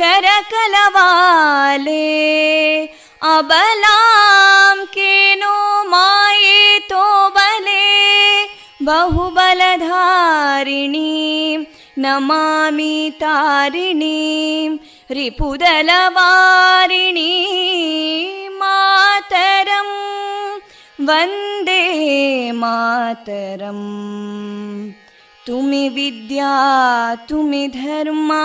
करकलवाले अबलां केनो मायेतो बले बहुबलधारिणीं नमामि तारिणीं रिपुदलवारिणी मातरम् वन्दे मातरम् तुमि विद्या तुमि धर्मा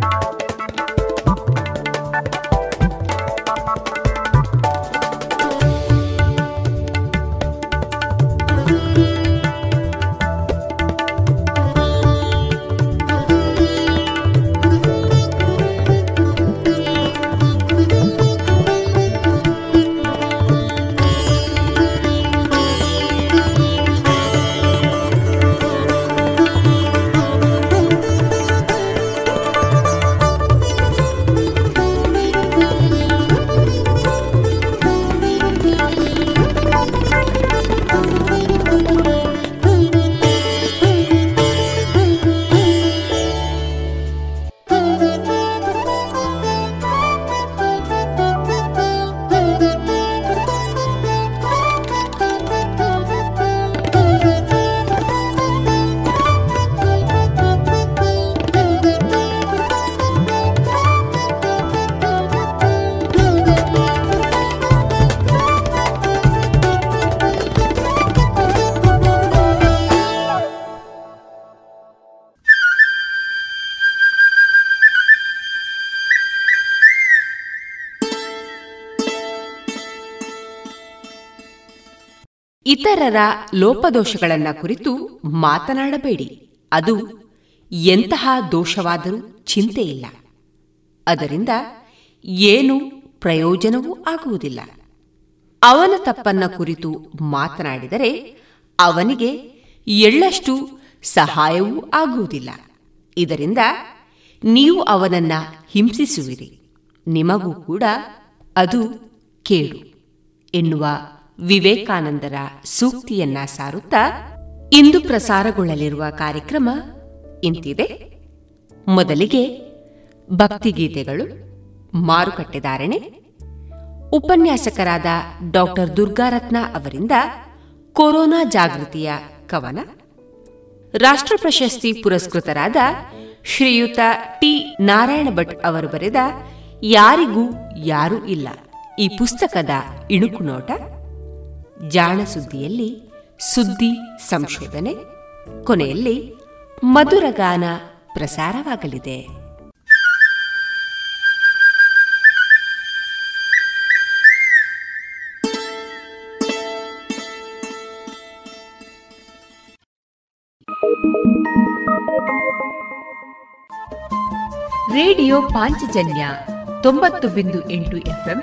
you ಇತರರ ಲೋಪದೋಷಗಳನ್ನ ಕುರಿತು ಮಾತನಾಡಬೇಡಿ. ಅದು ಎಂತಹ ದೋಷವಾದರೂ ಚಿಂತೆ ಇಲ್ಲ. ಅದರಿಂದ ಏನು ಪ್ರಯೋಜನವೂ ಆಗುವುದಿಲ್ಲ. ಅವನ ತಪ್ಪನ್ನ ಕುರಿತು ಮಾತನಾಡಿದರೆ ಅವನಿಗೆ ಎಳ್ಳಷ್ಟು ಸಹಾಯವೂ ಆಗುವುದಿಲ್ಲ. ಇದರಿಂದ ನೀವು ಅವನನ್ನ ಹಿಂಸಿಸುವಿರಿ. ನಿಮಗೂ ಕೂಡ ಅದು ಕೇಳು ಎನ್ನುವ ವಿವೇಕಾನಂದರ ಸೂಕ್ತಿಯನ್ನ ಸಾರುತ್ತಾ ಇಂದು ಪ್ರಸಾರಗೊಳ್ಳಲಿರುವ ಕಾರ್ಯಕ್ರಮ ಇಂತಿದೆ. ಮೊದಲಿಗೆ ಭಕ್ತಿಗೀತೆಗಳು ಮಾರುಕಟ್ಟೆದಾರಣೆ ಉಪನ್ಯಾಸಕರಾದ ಡಾಕ್ಟರ್ ದುರ್ಗಾರತ್ನ ಅವರಿಂದ ಕೊರೋನಾ ಜಾಗೃತಿಯ ಕವನ, ರಾಷ್ಟ್ರ ಪ್ರಶಸ್ತಿ ಪುರಸ್ಕೃತರಾದ ಶ್ರೀಯುತ ಟಿ. ನಾರಾಯಣ ಭಟ್ ಅವರು ಬರೆದ ಯಾರಿಗೂ ಯಾರೂ ಇಲ್ಲ ಈ ಪುಸ್ತಕದ ಇಣುಕು ನೋಟ. ಜಾಣ ಸುದ್ದಿಯಲ್ಲಿ ಸುದ್ದಿ ಸಂಶೋಧನೆ. ಕೊನೆಯಲ್ಲಿ ಮಧುರಗಾನ ಪ್ರಸಾರವಾಗಲಿದೆ. ರೇಡಿಯೋ ಪಾಂಚಜನ್ಯ ತೊಂಬತ್ತು ಬಿಂದು ಎಂಟು ಎಫ್ಎಂ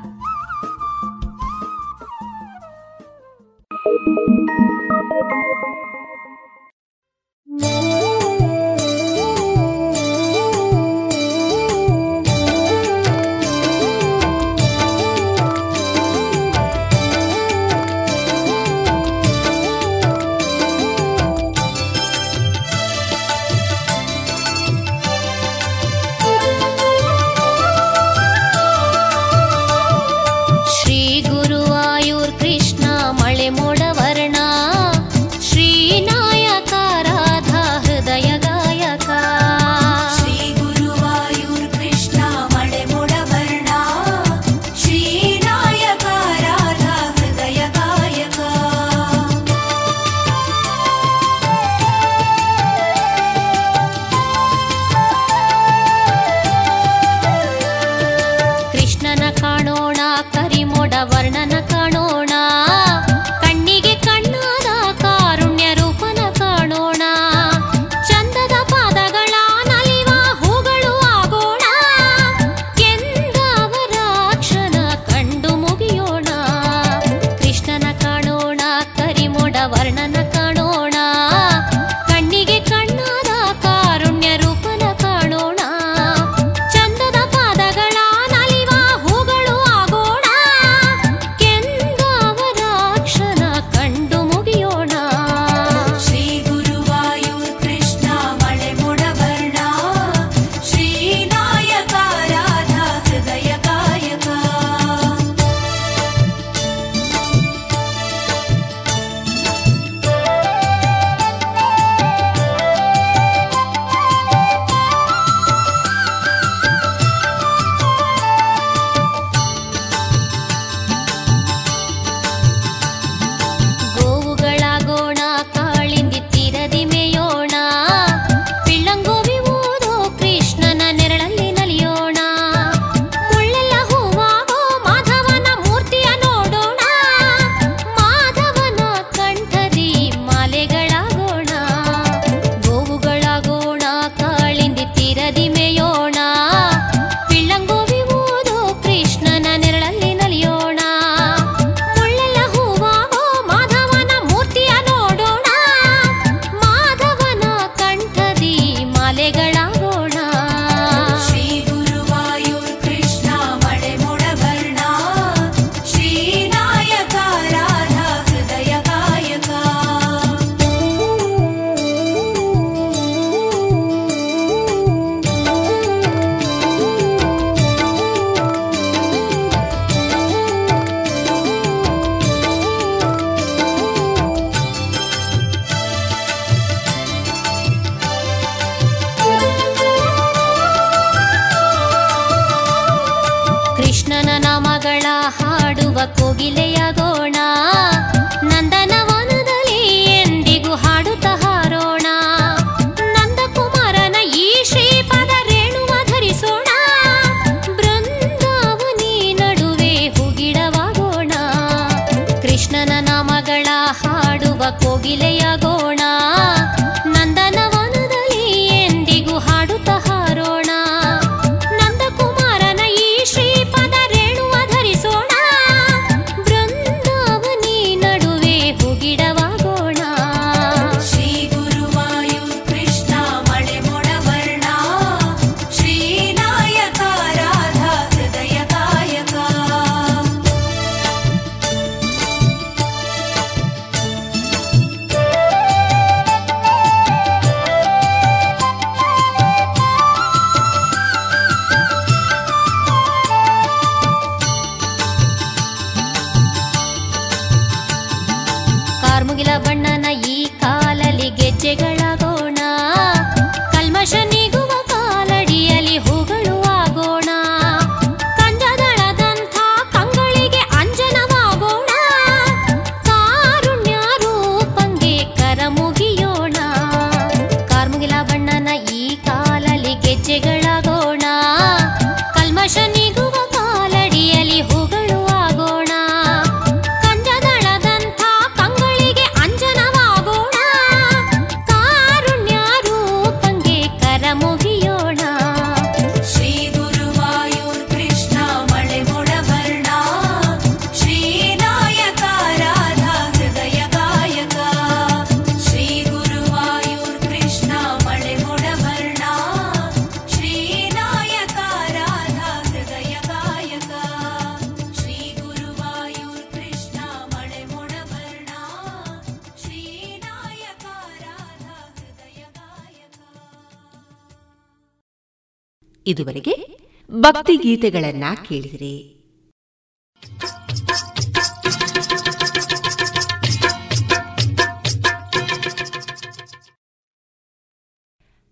ಭಕ್ತಿ ಗೀತೆಗಳನ್ನ ಕೇಳಿದಿರಿ.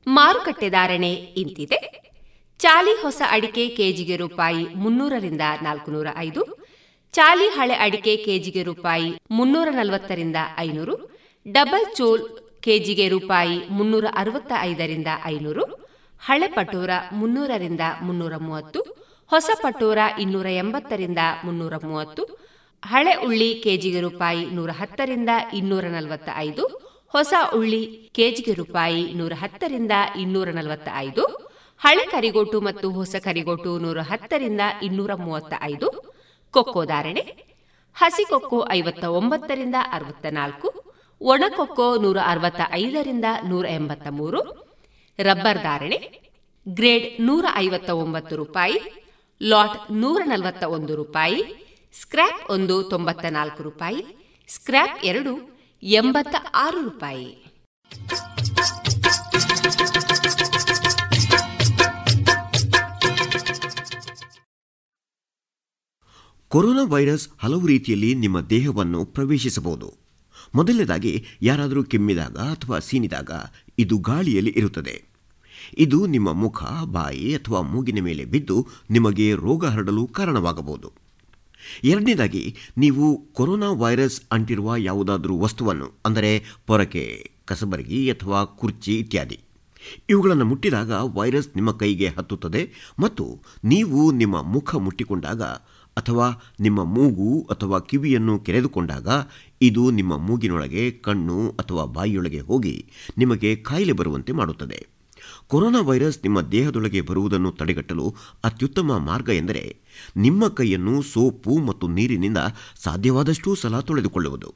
ಮಾರುಕಟ್ಟೆ ಧಾರಣೆ ಇಂತಿದೆ. ಚಾಲಿ ಹೊಸ ಅಡಿಕೆ ಕೆಜಿಗೆ ರೂಪಾಯಿ ಮುನ್ನೂರರಿಂದ ನಾಲ್ಕುನೂರ ಐದು. ಚಾಲಿ ಹಳೆ ಅಡಿಕೆ ಕೆಜಿಗೆ ರೂಪಾಯಿ ಮುನ್ನೂರ ನಲವತ್ತರಿಂದ ಐನೂರು. ಡಬಲ್ ಚೋಲ್ ಕೆಜಿಗೆ ರೂಪಾಯಿ ಮುನ್ನೂರ ಅರವತ್ತ ಐದರಿಂದ ಐನೂರು. ಹಳೆ ಪಟೋರ ಮುನ್ನೂರರಿಂದ ಮುನ್ನೂರ ಮೂವತ್ತು ಹೊಸ ಪಟೋರ ಇನ್ನೂರ ಎಂಬತ್ತರಿಂದ ಮುನ್ನೂರ ಮೂವತ್ತು ಹಳೆ ಉಳ್ಳಿ ಕೆಜಿಗೆ ರೂಪಾಯಿ ನೂರ ಹತ್ತರಿಂದ ಇನ್ನೂರ ನಲವತ್ತ ಐದು ಹೊಸ ಉಳ್ಳಿ ಕೆಜಿಗೆ ರೂಪಾಯಿ ನೂರ ಹತ್ತರಿಂದ ಇನ್ನೂರ ನಲವತ್ತ ಐದು ಹಳೆ ಕರಿಗೋಟು ಮತ್ತು ಹೊಸ ಕರಿಗೋಟು ನೂರ ಹತ್ತರಿಂದ ಇನ್ನೂರ ಮೂವತ್ತ ಐದು ಕೊಕ್ಕೋ ಧಾರಣೆ, ಹಸಿ ಕೊಕ್ಕೋ ಐವತ್ತ ಒಂಬತ್ತರಿಂದ ಅರವತ್ತ ನಾಲ್ಕು ಒಣಕೊಕ್ಕೋ ನೂರ ಅರವತ್ತ ಐದರಿಂದ ನೂರ ಎಂಬತ್ತ ಮೂರು ರಬ್ಬರ್ ಧಾರಣೆ, ಗ್ರೇಡ್ ನೂರ ಐವತ್ತ ಒಂಬತ್ತು ರೂಪಾಯಿ, ಲಾಟ್ ನೂರ ನಲವತ್ತ ಒಂದು ರೂಪಾಯಿ, ಸ್ಕ್ರ್ಯಾಪ್ ಒಂದು ತೊಂಬತ್ತ ನಾಲ್ಕು ರೂಪಾಯಿ, ಸ್ಕ್ರ್ಯಾಪ್ ಎರಡು ಎಂಬತ್ತ ಆರು ರೂಪಾಯಿ. ಕೊರೋನಾ ವೈರಸ್ ಹಲವು ರೀತಿಯಲ್ಲಿ ನಿಮ್ಮ ದೇಹವನ್ನು ಪ್ರವೇಶಿಸಬಹುದು. ಮೊದಲನೇದಾಗಿ ಯಾರಾದರೂ ಕೆಮ್ಮಿದಾಗ ಅಥವಾ ಸೀನಿದಾಗ ಇದು ಗಾಳಿಯಲ್ಲಿ ಇರುತ್ತದೆ. ಇದು ನಿಮ್ಮ ಮುಖ, ಬಾಯಿ ಅಥವಾ ಮೂಗಿನ ಮೇಲೆ ಬಿದ್ದು ನಿಮಗೆ ರೋಗ ಹರಡಲು ಕಾರಣವಾಗಬಹುದು. ಎರಡನೇದಾಗಿ, ನೀವು ಕೊರೋನಾ ವೈರಸ್ ಅಂಟಿರುವ ಯಾವುದಾದರೂ ವಸ್ತುವನ್ನು, ಅಂದರೆ ಪೊರಕೆ, ಕಸಬರಗಿ ಅಥವಾ ಕುರ್ಚಿ ಇತ್ಯಾದಿ. ಇವುಗಳನ್ನು ಮುಟ್ಟಿದಾಗ ವೈರಸ್ ನಿಮ್ಮ ಕೈಗೆ ಹತ್ತುತ್ತದೆ ಮತ್ತು ನೀವು ನಿಮ್ಮ ಮುಖ ಮುಟ್ಟಿಕೊಂಡಾಗ ಅಥವಾ ನಿಮ್ಮ ಮೂಗು ಅಥವಾ ಕಿವಿಯನ್ನು ಕೆರೆದುಕೊಂಡಾಗ ಇದು ನಿಮ್ಮ ಮೂಗಿನೊಳಗೆ, ಕಣ್ಣು ಅಥವಾ ಬಾಯಿಯೊಳಗೆ ಹೋಗಿ ನಿಮಗೆ ಕಾಯಿಲೆ ಬರುವಂತೆ ಮಾಡುತ್ತದೆ. ಕೊರೋನಾ ವೈರಸ್ ನಿಮ್ಮ ದೇಹದೊಳಗೆ ಬರುವುದನ್ನು ತಡೆಗಟ್ಟಲು ಅತ್ಯುತ್ತಮ ಮಾರ್ಗ ಎಂದರೆ ನಿಮ್ಮ ಕೈಯನ್ನು ಸೋಪು ಮತ್ತು ನೀರಿನಿಂದ ಸಾಧ್ಯವಾದಷ್ಟೂ ಸಲ ತೊಳೆದುಕೊಳ್ಳುವುದು.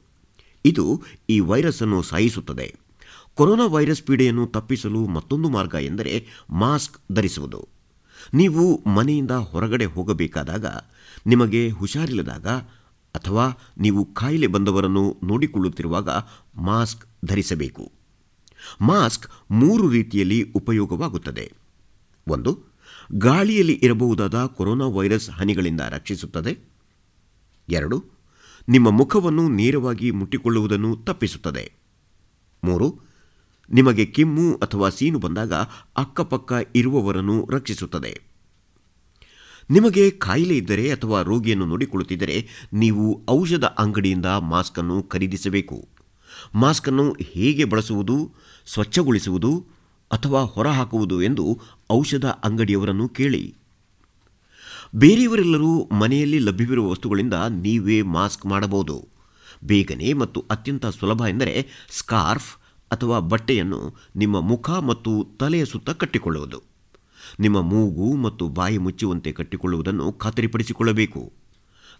ಇದು ಈ ವೈರಸ್ ಅನ್ನು ಸಾಯಿಸುತ್ತದೆ. ಕೊರೋನಾ ವೈರಸ್ ಪೀಡೆಯನ್ನು ತಪ್ಪಿಸಲು ಮತ್ತೊಂದು ಮಾರ್ಗ ಎಂದರೆ ಮಾಸ್ಕ್ ಧರಿಸುವುದು. ನೀವು ಮನೆಯಿಂದ ಹೊರಗಡೆ ಹೋಗಬೇಕಾದಾಗ, ನಿಮಗೆ ಹುಷಾರಿಲ್ಲದಾಗ ಅಥವಾ ನೀವು ಕಾಯಿಲೆ ಬಂದವರನ್ನು ನೋಡಿಕೊಳ್ಳುತ್ತಿರುವಾಗ ಮಾಸ್ಕ್ ಧರಿಸಬೇಕು. ಮಾಸ್ಕ್ ಮೂರು ರೀತಿಯಲ್ಲಿ ಉಪಯೋಗವಾಗುತ್ತದೆ. ಒಂದು, ಗಾಳಿಯಲ್ಲಿ ಇರಬಹುದಾದ ಕೊರೋನಾ ವೈರಸ್ ಹನಿಗಳಿಂದ ರಕ್ಷಿಸುತ್ತದೆ. ಎರಡು, ನಿಮ್ಮ ಮುಖವನ್ನು ನೇರವಾಗಿ ಮುಟ್ಟಿಕೊಳ್ಳುವುದನ್ನು ತಪ್ಪಿಸುತ್ತದೆ. ಮೂರು, ನಿಮಗೆ ಕೆಮ್ಮು ಅಥವಾ ಸೀನು ಬಂದಾಗ ಅಕ್ಕಪಕ್ಕ ಇರುವವರನ್ನು ರಕ್ಷಿಸುತ್ತದೆ. ನಿಮಗೆ ಕಾಯಿಲೆ ಇದ್ದರೆ ಅಥವಾ ರೋಗಿಯನ್ನು ನೋಡಿಕೊಳ್ಳುತ್ತಿದ್ದರೆ ನೀವು ಔಷಧ ಅಂಗಡಿಯಿಂದ ಮಾಸ್ಕನ್ನು ಖರೀದಿಸಬೇಕು. ಮಾಸ್ಕನ್ನು ಹೇಗೆ ಬಳಸುವುದು? ಸ್ವಚ್ಛಗೊಳಿಸುವುದು ಅಥವಾ ಹೊರಹಾಕುವುದು ಎಂದು ಔಷಧ ಅಂಗಡಿಯವರನ್ನು ಕೇಳಿ. ಬೇರೆಯವರೆಲ್ಲರೂ ಮನೆಯಲ್ಲಿ ಲಭ್ಯವಿರುವ ವಸ್ತುಗಳಿಂದ ನೀವೇ ಮಾಸ್ಕ್ ಮಾಡಬಹುದು. ಬೇಗನೆ ಮತ್ತು ಅತ್ಯಂತ ಸುಲಭ ಎಂದರೆ ಸ್ಕಾರ್ಫ್ ಅಥವಾ ಬಟ್ಟೆಯನ್ನು ನಿಮ್ಮ ಮುಖ ಮತ್ತು ತಲೆಯ ಸುತ್ತ ಕಟ್ಟಿಕೊಳ್ಳುವುದು. ನಿಮ್ಮ ಮೂಗು ಮತ್ತು ಬಾಯಿ ಮುಚ್ಚುವಂತೆ ಕಟ್ಟಿಕೊಳ್ಳುವುದನ್ನು ಖಾತರಿಪಡಿಸಿಕೊಳ್ಳಬೇಕು.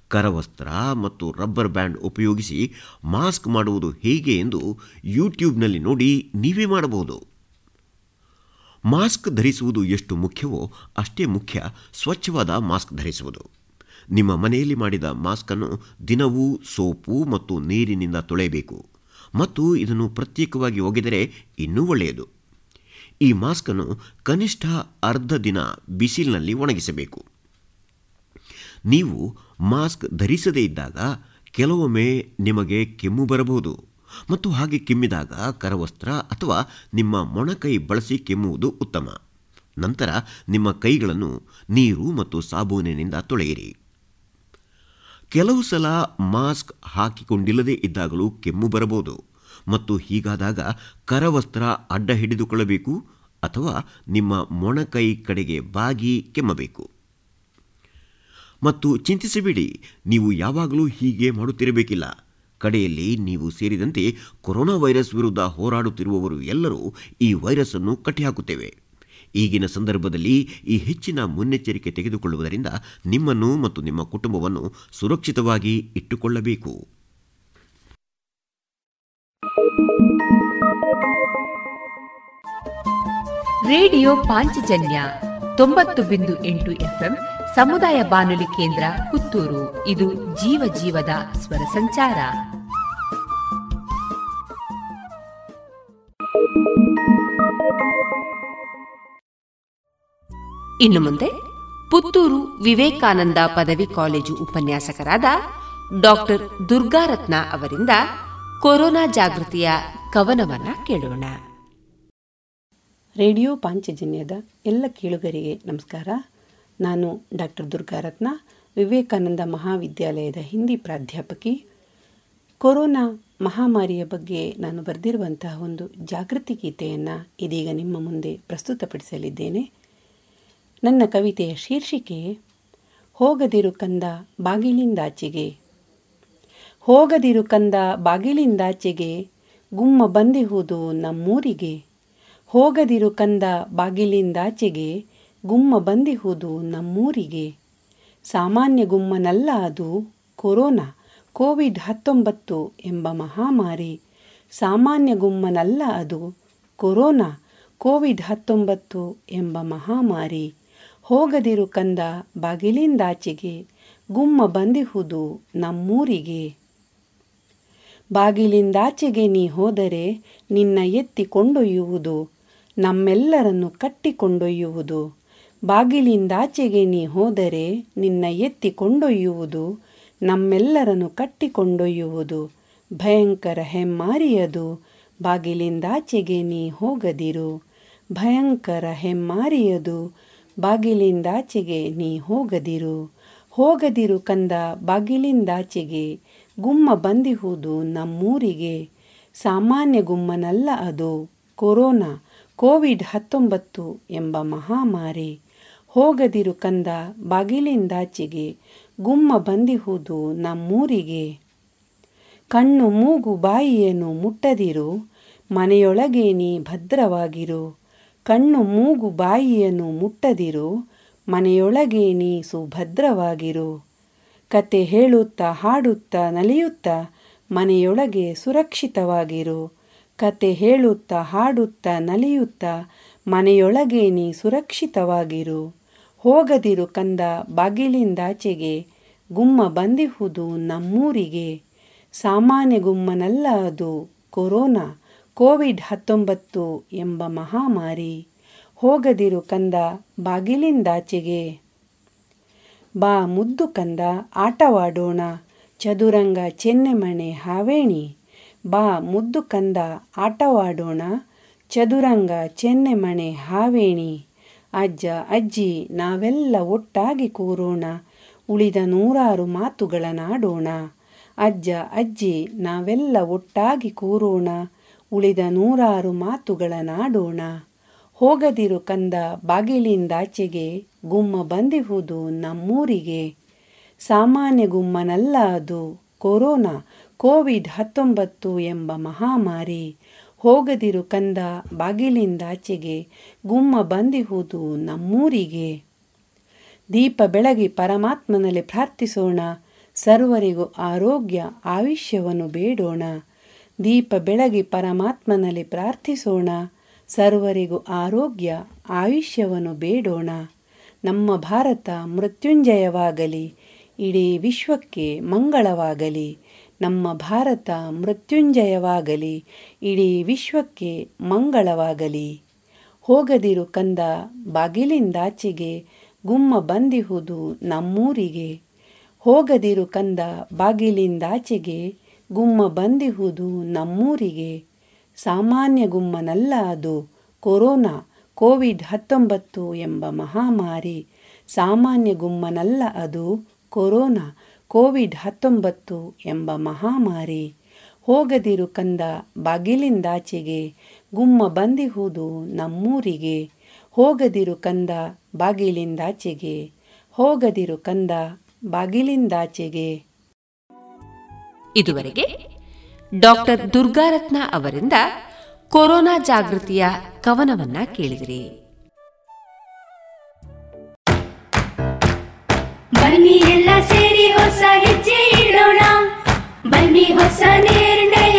ಕರವಸ್ತ್ರ ಮತ್ತು ರಬ್ಬರ್ ಬ್ಯಾಂಡ್ ಉಪಯೋಗಿಸಿ ಮಾಸ್ಕ್ ಮಾಡುವುದು ಹೇಗೆ ಎಂದು ಯೂಟ್ಯೂಬ್ನಲ್ಲಿ ನೋಡಿ ನೀವೇ ಮಾಡಬಹುದು. ಮಾಸ್ಕ್ ಧರಿಸುವುದು ಎಷ್ಟು ಮುಖ್ಯವೋ ಅಷ್ಟೇ ಮುಖ್ಯ ಸ್ವಚ್ಛವಾದ ಮಾಸ್ಕ್ ಧರಿಸುವುದು. ನಿಮ್ಮ ಮನೆಯಲ್ಲಿ ಮಾಡಿದ ಮಾಸ್ಕನ್ನು ದಿನವೂ ಸೋಪು ಮತ್ತು ನೀರಿನಿಂದ ತೊಳೆಯಬೇಕು ಮತ್ತು ಇದನ್ನು ಪ್ರತ್ಯೇಕವಾಗಿ ಒಗೆದರೆ ಇನ್ನೂ ಒಳ್ಳೆಯದು. ಈ ಮಾಸ್ಕನ್ನು ಕನಿಷ್ಠ ಅರ್ಧ ದಿನ ಬಿಸಿಲಿನಲ್ಲಿ ಒಣಗಿಸಬೇಕು. ನೀವು ಮಾಸ್ಕ್ ಧರಿಸದೇ ಇದ್ದಾಗ ಕೆಲವೊಮ್ಮೆ ನಿಮಗೆ ಕೆಮ್ಮು ಬರಬಹುದು. ಮತ್ತು ಹಾಗೆ ಕೆಮ್ಮಿದಾಗ ಕರವಸ್ತ್ರ ಅಥವಾ ನಿಮ್ಮ ಮೊಣಕೈ ಬಳಸಿ ಕೆಮ್ಮುವುದು ಉತ್ತಮ. ನಂತರ ನಿಮ್ಮ ಕೈಗಳನ್ನು ನೀರು ಮತ್ತು ಸಾಬೂನಿನಿಂದ ತೊಳೆಯಿರಿ. ಕೆಲವು ಸಲ ಮಾಸ್ಕ್ ಹಾಕಿಕೊಂಡಿಲ್ಲದೇ ಇದ್ದಾಗಲೂ ಕೆಮ್ಮು ಬರಬಹುದು. ಮತ್ತು ಹೀಗಾದಾಗ ಕರವಸ್ತ್ರ ಅಡ್ಡ ಹಿಡಿದುಕೊಳ್ಳಬೇಕು ಅಥವಾ ನಿಮ್ಮ ಮೊಣಕೈ ಕಡೆಗೆ ಬಾಗಿ ಕೆಮ್ಮಬೇಕು. ಮತ್ತು ಚಿಂತಿಸಬೇಡಿ, ನೀವು ಯಾವಾಗಲೂ ಹೀಗೆ ಮಾಡುತ್ತಿರಬೇಕಿಲ್ಲ. ಕಡೆಯಲ್ಲಿ ನೀವು ಸೇರಿದಂತೆ ಕೊರೋನಾ ವೈರಸ್ ವಿರುದ್ಧ ಹೋರಾಡುತ್ತಿರುವವರು ಎಲ್ಲರೂ ಈ ವೈರಸ್ ಅನ್ನು ಕಟ್ಟಿಹಾಕುತ್ತೇವೆ. ಈಗಿನ ಸಂದರ್ಭದಲ್ಲಿ ಈ ಹೆಚ್ಚಿನ ಮುನ್ನೆಚ್ಚರಿಕೆ ತೆಗೆದುಕೊಳ್ಳುವುದರಿಂದ ನಿಮ್ಮನ್ನು ಮತ್ತು ನಿಮ್ಮ ಕುಟುಂಬವನ್ನು ಸುರಕ್ಷಿತವಾಗಿ ಇಟ್ಟುಕೊಳ್ಳಬೇಕು. ರೇಡಿಯೋ ಪಾಂಚಜನ್ಯ ತೊಂಬತ್ತು ಬಿಂದು ಎಂಟು ಎಫ್ಎಂ ಸಮುದಾಯ ಬಾನುಲಿ ಕೇಂದ್ರ ಪುತ್ತೂರು. ಇದು ಜೀವ ಜೀವದ ಸ್ವರ ಸಂಚಾರ. ಇನ್ನು ಮುಂದೆ ಪುತ್ತೂರು ವಿವೇಕಾನಂದ ಪದವಿ ಕಾಲೇಜು ಉಪನ್ಯಾಸಕರಾದ ಡಾಕ್ಟರ್ ದುರ್ಗಾರತ್ನ ಅವರಿಂದ ಕೊರೋನಾ ಜಾಗೃತಿಯ ಕವನವನ್ನ ಕೇಳೋಣ. ರೇಡಿಯೋ ಪಾಂಚಜನ್ಯದ ಎಲ್ಲ ಕೇಳುಗರಿಗೆ ನಮಸ್ಕಾರ. ನಾನು ಡಾಕ್ಟರ್ ದುರ್ಗಾರತ್ನ ವಿವೇಕಾನಂದ ಮಹಾವಿದ್ಯಾಲಯದ ಹಿಂದಿ ಪ್ರಾಧ್ಯಾಪಕಿ. ಕೊರೋನಾ ಮಹಾಮಾರಿಯ ಬಗ್ಗೆ ನಾನು ಬರೆದಿರುವಂತಹ ಒಂದು ಜಾಗೃತಿ ಗೀತೆಯನ್ನು ಇದೀಗ ನಿಮ್ಮ ಮುಂದೆ ಪ್ರಸ್ತುತಪಡಿಸಲಿದ್ದೇನೆ. ನನ್ನ ಕವಿತೆಯ ಶೀರ್ಷಿಕೆ, ಹೋಗದಿರು ಕಂದ ಬಾಗಿಲಿಂದಾಚೆಗೆ. ಹೋಗದಿರು ಕಂದ ಬಾಗಿಲಿಂದಾಚೆಗೆ, ಗುಮ್ಮ ಬಂದಿಹುದು ನಮ್ಮೂರಿಗೆ. ಹೋಗದಿರು ಕಂದ ಬಾಗಿಲಿಂದಾಚೆಗೆ ಗುಮ್ಮ ಬಂದಿಹುದು ನಮ್ಮೂರಿಗೆ. ಸಾಮಾನ್ಯ ಗುಮ್ಮನಲ್ಲ ಅದು ಕೊರೋನಾ, ಕೋವಿಡ್ ಹತ್ತೊಂಬತ್ತು ಎಂಬ ಮಹಾಮಾರಿ. ಸಾಮಾನ್ಯ ಗುಮ್ಮನಲ್ಲ ಅದು ಕೊರೋನಾ, ಕೋವಿಡ್ ಹತ್ತೊಂಬತ್ತು ಎಂಬ ಮಹಾಮಾರಿ. ಹೋಗದಿರು ಕಂದ ಬಾಗಿಲಿಂದಾಚೆಗೆ ಗುಮ್ಮ ಬಂದಿಹುದು ನಮ್ಮೂರಿಗೆ. ಬಾಗಿಲಿಂದಾಚೆಗೆ ನೀ ಹೋದರೆ ನಿನ್ನ ಎತ್ತಿ ಕೊಂಡೊಯ್ಯುವುದು, ನಮ್ಮೆಲ್ಲರನ್ನು ಕಟ್ಟಿಕೊಂಡೊಯ್ಯುವುದು. ಬಾಗಿಲಿಂದಾಚೆಗೆ ನೀ ಹೋದರೆ ನಿನ್ನ ಎತ್ತಿ ಕೊಂಡೊಯ್ಯುವುದು, ನಮ್ಮೆಲ್ಲರನ್ನು ಕಟ್ಟಿಕೊಂಡೊಯ್ಯುವುದು. ಭಯಂಕರ ಹೆಮ್ಮಾರಿಯದು ಬಾಗಿಲಿಂದಾಚೆಗೆ ನೀ ಹೋಗದಿರು. ಭಯಂಕರ ಹೆಮ್ಮಾರಿಯದು ಬಾಗಿಲಿಂದಾಚೆಗೆ ನೀ ಹೋಗದಿರು. ಹೋಗದಿರು ಕಂದ ಬಾಗಿಲಿಂದಾಚೆಗೆ ಗುಮ್ಮ ಬಂದಿಹುದು ನಮ್ಮೂರಿಗೆ. ಸಾಮಾನ್ಯ ಗುಮ್ಮನಲ್ಲ ಅದು ಕೊರೋನಾ, ಕೋವಿಡ್ ಹತ್ತೊಂಬತ್ತು ಎಂಬ ಮಹಾಮಾರಿ. ಹೋಗದಿರು ಕಂದ ಬಾಗಿಲಿಂದಾಚೆಗೆ ಗುಮ್ಮ ಬಂದಿಹುದು ನಮ್ಮೂರಿಗೆ. ಕಣ್ಣು ಮೂಗು ಬಾಯಿಯನ್ನು ಮುಟ್ಟದಿರು, ಮನೆಯೊಳಗೆ ನೀ ಭದ್ರವಾಗಿರು. ಕಣ್ಣು ಮೂಗು ಬಾಯಿಯನ್ನು ಮುಟ್ಟದಿರು, ಮನೆಯೊಳಗೆ ನೀ ಸುಭದ್ರವಾಗಿರು. ಕತೆ ಹೇಳುತ್ತ ಹಾಡುತ್ತ ನಲಿಯುತ್ತ ಮನೆಯೊಳಗೆ ಸುರಕ್ಷಿತವಾಗಿರು. ಕತೆ ಹೇಳುತ್ತ ಹಾಡುತ್ತ ನಲಿಯುತ್ತ ಮನೆಯೊಳಗೆ ನೀ ಸುರಕ್ಷಿತವಾಗಿರು. ಹೋಗದಿರು ಕಂದ ಬಾಗಿಲಿಂದಾಚೆಗೆ ಗುಮ್ಮ ಬಂದಿಹುದು ನಮ್ಮೂರಿಗೆ. ಸಾಮಾನ್ಯ ಗುಮ್ಮನಲ್ಲ ಅದು ಕೊರೋನಾ, ಕೋವಿಡ್ ಹತ್ತೊಂಬತ್ತು ಎಂಬ ಮಹಾಮಾರಿ. ಹೋಗದಿರು ಕಂದ ಬಾಗಿಲಿಂದಾಚೆಗೆ ಬಾ ಮುದ್ದು ಕಂದ, ಆಟವಾಡೋಣ, ಚದುರಂಗ ಚೆನ್ನೆಮಣೆ ಹಾವೇಣಿ. ಬಾ ಮುದ್ದು ಕಂದ, ಆಟವಾಡೋಣ, ಚದುರಂಗ ಚೆನ್ನೆಮಣೆ ಹಾವೇಣಿ. ಅಜ್ಜ, ಅಜ್ಜಿ, ನಾವೆಲ್ಲ ಒಟ್ಟಾಗಿ ಕೂರೋಣ. ಉಳಿದ ನೂರಾರು ಮಾತುಗಳನ್ನಾಡೋಣ ಅಜ್ಜ, ಅಜ್ಜಿ, ನಾವೆಲ್ಲ ಒಟ್ಟಾಗಿ ಕೂರೋಣ. ಉಳಿದ ನೂರಾರು ಮಾತುಗಳನ್ನಾಡೋಣ ಹೋಗದಿರು ಕಂದ ಬಾಗಿಲಿಂದಾಚೆಗೆ, ಗುಮ್ಮ ಬಂದಿಹುದು ನಮ್ಮೂರಿಗೆ. ಸಾಮಾನ್ಯ ಗುಮ್ಮನಲ್ಲ ಅದು, ಕೊರೋನಾ, ಕೋವಿಡ್ ಹತ್ತೊಂಬತ್ತು ಎಂಬ ಮಹಾಮಾರಿ. ಹೋಗದಿರು ಕಂದ ಬಾಗಿಲಿಂದಾಚೆಗೆ ಗುಮ್ಮ ಬಂದಿಹುದು ನಮ್ಮೂರಿಗೆ. ದೀಪ ಬೆಳಗಿ ಪರಮಾತ್ಮನಲ್ಲಿ ಪ್ರಾರ್ಥಿಸೋಣ, ಸರ್ವರಿಗೂ ಆರೋಗ್ಯ, ಆಯುಷ್ಯವನ್ನು ಬೇಡೋಣ. ದೀಪ ಬೆಳಗಿ ಪರಮಾತ್ಮನಲ್ಲಿ ಪ್ರಾರ್ಥಿಸೋಣ, ಸರ್ವರಿಗೂ ಆರೋಗ್ಯ, ಆಯುಷ್ಯವನ್ನು ಬೇಡೋಣ. ನಮ್ಮ ಭಾರತ ಮೃತ್ಯುಂಜಯವಾಗಲಿ, ಇಡೀ ವಿಶ್ವಕ್ಕೆ ಮಂಗಳವಾಗಲಿ. ನಮ್ಮ ಭಾರತ ಮೃತ್ಯುಂಜಯವಾಗಲಿ, ಇಡೀ ವಿಶ್ವಕ್ಕೆ ಮಂಗಳವಾಗಲಿ. ಹೋಗದಿರು ಕಂದ ಬಾಗಿಲಿಂದಾಚೆಗೆ ಗುಮ್ಮ ಬಂದಿಹುದು ನಮ್ಮೂರಿಗೆ. ಹೋಗದಿರು ಕಂದ ಬಾಗಿಲಿಂದಾಚೆಗೆ ಗುಮ್ಮ ಬಂದಿಹುದು ನಮ್ಮೂರಿಗೆ. ಸಾಮಾನ್ಯ ಗುಮ್ಮನಲ್ಲ ಅದು ಕೊರೋನಾ, ಕೋವಿಡ್ ಹತ್ತೊಂಬತ್ತು ಎಂಬ ಮಹಾಮಾರಿ. ಸಾಮಾನ್ಯ ಗುಮ್ಮನಲ್ಲ ಅದು ಕೊರೋನಾ ಕೋವಿಡ್ ಹತ್ತೊಂಬತ್ತು ಎಂಬ ಮಹಾಮಾರಿ ಹೋಗದಿರು ಕಂದ ಬಾಗಿಲಿಂದಾಚೆಗೆ ಗುಮ್ಮ ಬಂದಿಹುದು ನಮ್ಮೂರಿಗೆ. ಹೋಗದಿರು ಕಂದ ಬಾಗಿಲಿಂದಾಚೆಗೆ, ಹೋಗದಿರು ಕಂದ ಬಾಗಿಲಿಂದಾಚೆಗೆ. ಇದುವರೆಗೆ ಡಾಕ್ಟರ್ ದುರ್ಗಾರತ್ನ ಅವರಿಂದ ಕೊರೋನಾ ಜಾಗೃತಿಯ ಕವನವನ್ನ ಕೇಳಿದಿರಿ. ಬನ್ನಿ ಎಲ್ಲ ಸೇರಿ ಹೊಸ ಹೆಜ್ಜೆ ಇಡೋಣ. ಬನ್ನಿ ಹೊಸ ನಿರ್ಣಯ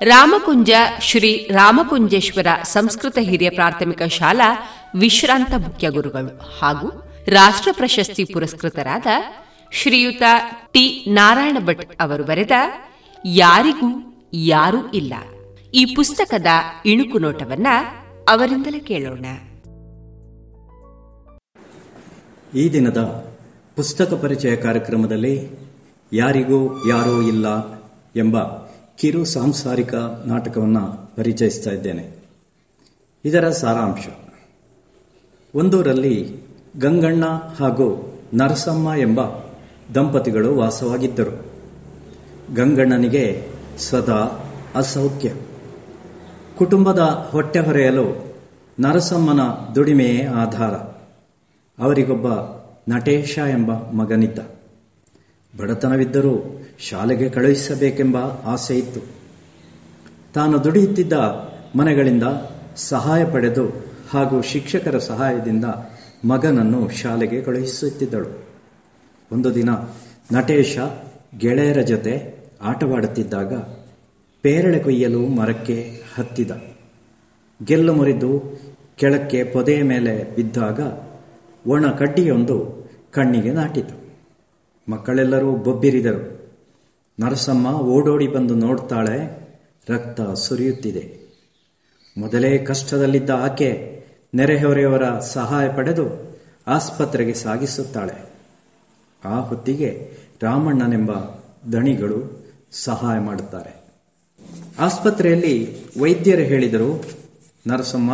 ರಾಮಕುಂಜ ಶ್ರೀ ರಾಮಕುಂಜೇಶ್ವರ ಸಂಸ್ಕೃತ ಹಿರಿಯ ಪ್ರಾಥಮಿಕ ಶಾಲಾ ವಿಶ್ರಾಂತ ಮುಖ್ಯ ಗುರುಗಳು ಹಾಗೂ ರಾಷ್ಟ್ರ ಪ್ರಶಸ್ತಿ ಪುರಸ್ಕೃತರಾದ ಶ್ರೀಯುತ ಟಿ ನಾರಾಯಣ ಭಟ್ ಅವರು ಬರೆದ ಯಾರಿಗೂ ಯಾರೂ ಇಲ್ಲ. ಈ ಪುಸ್ತಕದ ಇಣುಕು ನೋಟವನ್ನ ಅವರಿಂದಲೇ ಕೇಳೋಣ. ಈ ದಿನದ ಪುಸ್ತಕ ಪರಿಚಯ ಕಾರ್ಯಕ್ರಮದಲ್ಲಿ ಯಾರಿಗೂ ಯಾರೂ ಇಲ್ಲ ಎಂಬ ಕಿರು ಸಾಂಸಾರಿಕ ನಾಟಕವನ್ನು ಪರಿಚಯಿಸ್ತಾ ಇದ್ದೇನೆ. ಇದರ ಸಾರಾಂಶ. ಒಂದೂರಲ್ಲಿ ಗಂಗಣ್ಣ ಹಾಗೂ ನರಸಮ್ಮ ಎಂಬ ದಂಪತಿಗಳು ವಾಸವಾಗಿದ್ದರು. ಗಂಗಣ್ಣನಿಗೆ ಸದಾ ಅಸೌಖ್ಯ. ಕುಟುಂಬದ ಹೊಟ್ಟೆ ಹೊರೆಯಲು ನರಸಮ್ಮನ ದುಡಿಮೆಯೇ ಆಧಾರ. ಅವರಿಗೊಬ್ಬ ನಟೇಶ ಎಂಬ ಮಗನಿದ್ದ. ಬಡತನವಿದ್ದರೂ ಶಾಲೆಗೆ ಕಳುಹಿಸಬೇಕೆಂಬ ಆಸೆ ಇತ್ತು ತಾನು ದುಡಿಯುತ್ತಿದ್ದ ಮನೆಗಳಿಂದ ಸಹಾಯ ಪಡೆದು ಹಾಗೂ ಶಿಕ್ಷಕರ ಸಹಾಯದಿಂದ ಮಗನನ್ನು ಶಾಲೆಗೆ ಕಳುಹಿಸುತ್ತಿದ್ದಳು. ಒಂದು ದಿನ ನಟೇಶ ಗೆಳೆಯರ ಜೊತೆ ಆಟವಾಡುತ್ತಿದ್ದಾಗ ಪೇರಳೆ ಕೊಯ್ಯಲು ಮರಕ್ಕೆ ಹತ್ತಿದ. ಗೆಲ್ಲು ಮುರಿದು ಕೆಳಕ್ಕೆ ಪೊದೆಯ ಮೇಲೆ ಬಿದ್ದಾಗ ಒಣ ಕಡ್ಡಿಯೊಂದು ಕಣ್ಣಿಗೆ ನಾಟಿತು. ಮಕ್ಕಳೆಲ್ಲರೂ ಬೊಬ್ಬಿರಿದರು. ನರಸಮ್ಮ ಓಡೋಡಿ ಬಂದು ನೋಡ್ತಾಳೆ, ರಕ್ತ ಸುರಿಯುತ್ತಿದೆ. ಮೊದಲೇ ಕಷ್ಟದಲ್ಲಿದ್ದ ಆಕೆ ನೆರೆಹೊರೆಯವರ ಸಹಾಯ ಪಡೆದು ಆಸ್ಪತ್ರೆಗೆ ಸಾಗಿಸುತ್ತಾಳೆ. ಆ ಹೊತ್ತಿಗೆ ರಾಮಣ್ಣನೆಂಬ ದಣಿಗಳು ಸಹಾಯ ಮಾಡುತ್ತಾರೆ. ಆಸ್ಪತ್ರೆಯಲ್ಲಿ ವೈದ್ಯರು ಹೇಳಿದರು, ನರಸಮ್ಮ,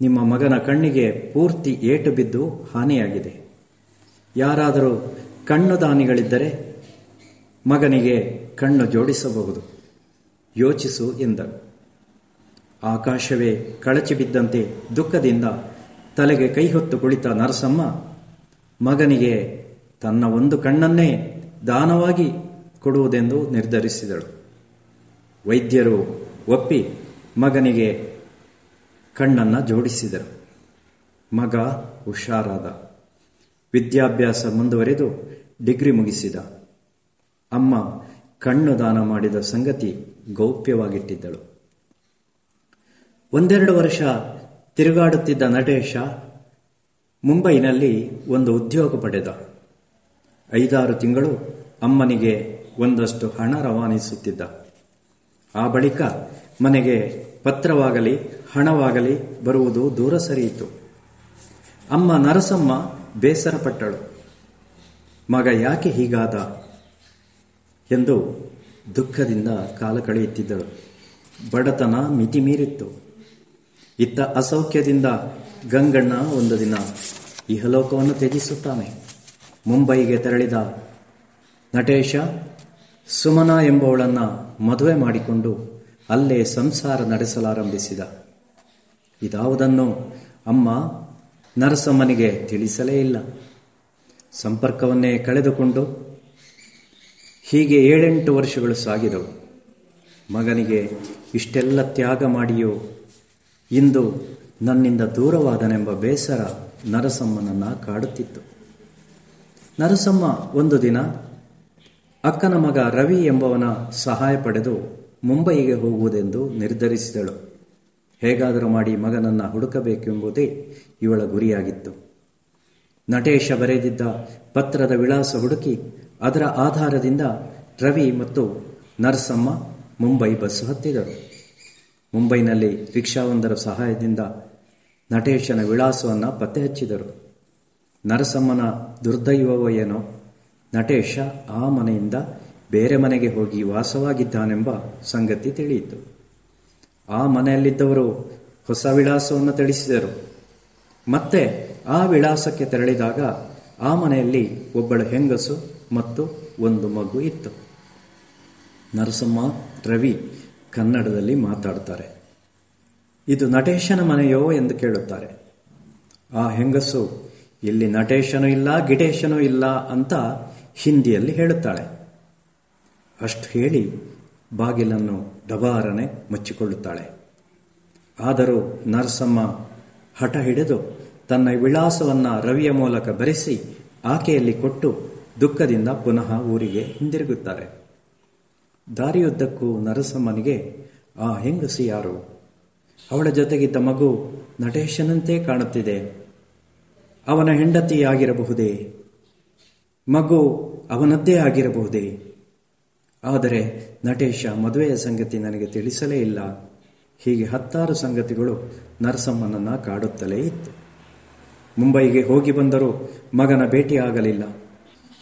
ನಿಮ್ಮ ಮಗನ ಕಣ್ಣಿಗೆ ಪೂರ್ತಿ ಏಟು ಬಿದ್ದು ಹಾನಿಯಾಗಿದೆ. ಯಾರಾದರೂ ಕಣ್ಣು ದಾನಿಗಳಿದ್ದರೆ ಮಗನಿಗೆ ಕಣ್ಣು ಜೋಡಿಸಬಹುದು. ಯೋಚಿಸು ಎಂದರು ಆಕಾಶವೇ ಕಳಚಿ ಬಿದ್ದಂತೆ ದುಃಖದಿಂದ ತಲೆಗೆ ಕೈ ಹೊತ್ತು ಕುಳಿತ ನರಸಮ್ಮ, ಮಗನಿಗೆ ತನ್ನ ಒಂದು ಕಣ್ಣನ್ನೇ ದಾನವಾಗಿ ಕೊಡುವುದೆಂದು ನಿರ್ಧರಿಸಿದಳು. ವೈದ್ಯರು ಒಪ್ಪಿ ಮಗನಿಗೆ ಕಣ್ಣನ್ನು ಜೋಡಿಸಿದರು. ಮಗ ಹುಷಾರಾದ. ವಿದ್ಯಾಭ್ಯಾಸ ಮುಂದುವರೆದು ಡಿಗ್ರಿ ಮುಗಿಸಿದ. ಅಮ್ಮ ಕಣ್ಣು ದಾನ ಮಾಡಿದ ಸಂಗತಿ ಗೌಪ್ಯವಾಗಿಟ್ಟಿದ್ದಳು. ಒಂದೆರಡು ವರ್ಷ ತಿರುಗಾಡುತ್ತಿದ್ದ ನಟೇಶ ಮುಂಬೈನಲ್ಲಿ ಒಂದು ಉದ್ಯೋಗ ಪಡೆದ. ಐದಾರು ತಿಂಗಳು ಅಮ್ಮನಿಗೆ ಒಂದಷ್ಟು ಹಣ ರವಾನಿಸುತ್ತಿದ್ದ. ಆ ಬಳಿಕ ಮನೆಗೆ ಪತ್ರವಾಗಲಿ, ಹಣವಾಗಲಿ ಬರುವುದು ದೂರ ಸರಿಯಿತು ಅಮ್ಮ ನರಸಮ್ಮ ಬೇಸರಪಟ್ಟಳು. ಮಗ ಯಾಕೆ ಹೀಗಾದ? ಎಂದು ದುಃಖದಿಂದ ಕಾಲ ಕಳೆಯುತ್ತಿದ್ದಳು. ಬಡತನ ಮಿತಿ ಮೀರಿತ್ತು ಇತ್ತ ಅಸೌಖ್ಯದಿಂದ ಗಂಗಣ್ಣ ಒಂದು ದಿನ ಇಹಲೋಕವನ್ನು ತ್ಯಜಿಸುತ್ತಾನೆ. ಮುಂಬೈಗೆ ತೆರಳಿದ ನಟೇಶ, ಸುಮನ ಎಂಬವಳನ್ನು ಮದುವೆ ಮಾಡಿಕೊಂಡು ಅಲ್ಲೇ ಸಂಸಾರ ನಡೆಸಲಾರಂಭಿಸಿದ. ಇದಾವುದನ್ನು ಅಮ್ಮ ನರಸಮ್ಮನಿಗೆ ತಿಳಿಸಲೇ ಇಲ್ಲ. ಸಂಪರ್ಕವನ್ನೇ ಕಳೆದುಕೊಂಡು ಹೀಗೆ ಏಳೆಂಟು ವರ್ಷಗಳು ಸಾಗಿದವು. ಮಗನಿಗೆ ಇಷ್ಟೆಲ್ಲ ತ್ಯಾಗ ಮಾಡಿಯೋ, ಇಂದು ನನ್ನಿಂದ ದೂರವಾದನೆಂಬ ಬೇಸರ ನರಸಮ್ಮನನ್ನು ಕಾಡುತ್ತಿತ್ತು. ನರಸಮ್ಮ ಒಂದು ದಿನ ಅಕ್ಕನ ಮಗ ರವಿ ಎಂಬವನ ಸಹಾಯ ಪಡೆದು ಮುಂಬಯಿಗೆ ಹೋಗುವುದೆಂದು ನಿರ್ಧರಿಸಿದಳು. ಹೇಗಾದರೂ ಮಾಡಿ ಮಗನನ್ನು ಹುಡುಕಬೇಕೆಂಬುದೇ ಇವಳ ಗುರಿಯಾಗಿತ್ತು. ನಟೇಶ ಬರೆದಿದ್ದ ಪತ್ರದ ವಿಳಾಸ ಹುಡುಕಿ ಅದರ ಆಧಾರದಿಂದ ರವಿ ಮತ್ತು ನರಸಮ್ಮ ಮುಂಬೈ ಬಸ್ ಹತ್ತಿದರು. ಮುಂಬೈನಲ್ಲಿ ರಿಕ್ಷಾವೊಂದರ ಸಹಾಯದಿಂದ ನಟೇಶನ ವಿಳಾಸವನ್ನು ಪತ್ತೆ ಹಚ್ಚಿದರು ನರಸಮ್ಮನ ದುರ್ದೈವವೋ ಏನೋ, ನಟೇಶ ಆ ಮನೆಯಿಂದ ಬೇರೆ ಮನೆಗೆ ಹೋಗಿ ವಾಸವಾಗಿದ್ದಾನೆಂಬ ಸಂಗತಿ ತಿಳಿಯಿತು. ಆ ಮನೆಯಲ್ಲಿದ್ದವರು ಹೊಸ ವಿಳಾಸವನ್ನು ತಿಳಿಸಿದರು. ಮತ್ತೆ ಆ ವಿಳಾಸಕ್ಕೆ ತೆರಳಿದಾಗ ಆ ಮನೆಯಲ್ಲಿ ಒಬ್ಬಳು ಹೆಂಗಸು ಮತ್ತು ಒಂದು ಮಗು ಇತ್ತು. ನರಸಮ್ಮ ರವಿ ಕನ್ನಡದಲ್ಲಿ ಮಾತಾಡ್ತಾರೆ. ಇದು ನಟೇಶನ ಮನೆಯೋ ಎಂದು ಕೇಳುತ್ತಾರೆ. ಆ ಹೆಂಗಸು, ಇಲ್ಲಿ ನಟೇಶನೂ ಇಲ್ಲ, ಗಿಟೇಶನೂ ಇಲ್ಲ ಅಂತ ಹಿಂದಿಯಲ್ಲಿ ಹೇಳುತ್ತಾಳೆ. ಅಷ್ಟು ಹೇಳಿ ಬಾಗಿಲನ್ನು ಡಬಾರನೆ ಮುಚ್ಚಿಕೊಳ್ಳುತ್ತಾಳೆ. ಆದರೂ ನರಸಮ್ಮ ಹಠ ಹಿಡಿದು ತನ್ನ ವಿಳಾಸವನ್ನು ರವಿಯ ಮೂಲಕ ಬರೆಸಿ ಆಕೆಯಲ್ಲಿ ಕೊಟ್ಟು ದುಃಖದಿಂದ ಪುನಃ ಊರಿಗೆ ಹಿಂದಿರುಗುತ್ತಾರೆ. ದಾರಿಯುದ್ದಕ್ಕೂ ನರಸಮ್ಮನಿಗೆ, ಆ ಹೆಂಗಸಿ ಯಾರು? ಅವಳ ಜೊತೆಗಿದ್ದ ಮಗು ನಟೇಶನಂತೆ ಕಾಣುತ್ತಿದೆ. ಅವನ ಹೆಂಡತಿಯಾಗಿರಬಹುದೇ ಮಗು ಅವನದ್ದೇ ಆಗಿರಬಹುದೇ? ಆದರೆ ನಟೇಶ ಮದುವೆಯ ಸಂಗತಿ ನನಗೆ ತಿಳಿಸಲೇ ಇಲ್ಲ. ಹೀಗೆ ಹತ್ತಾರು ಸಂಗತಿಗಳು ನರಸಮ್ಮನನ್ನು ಕಾಡುತ್ತಲೇ ಇತ್ತು. ಮುಂಬೈಗೆ ಹೋಗಿ ಬಂದರೂ ಮಗನ ಭೇಟಿಯಾಗಲಿಲ್ಲ.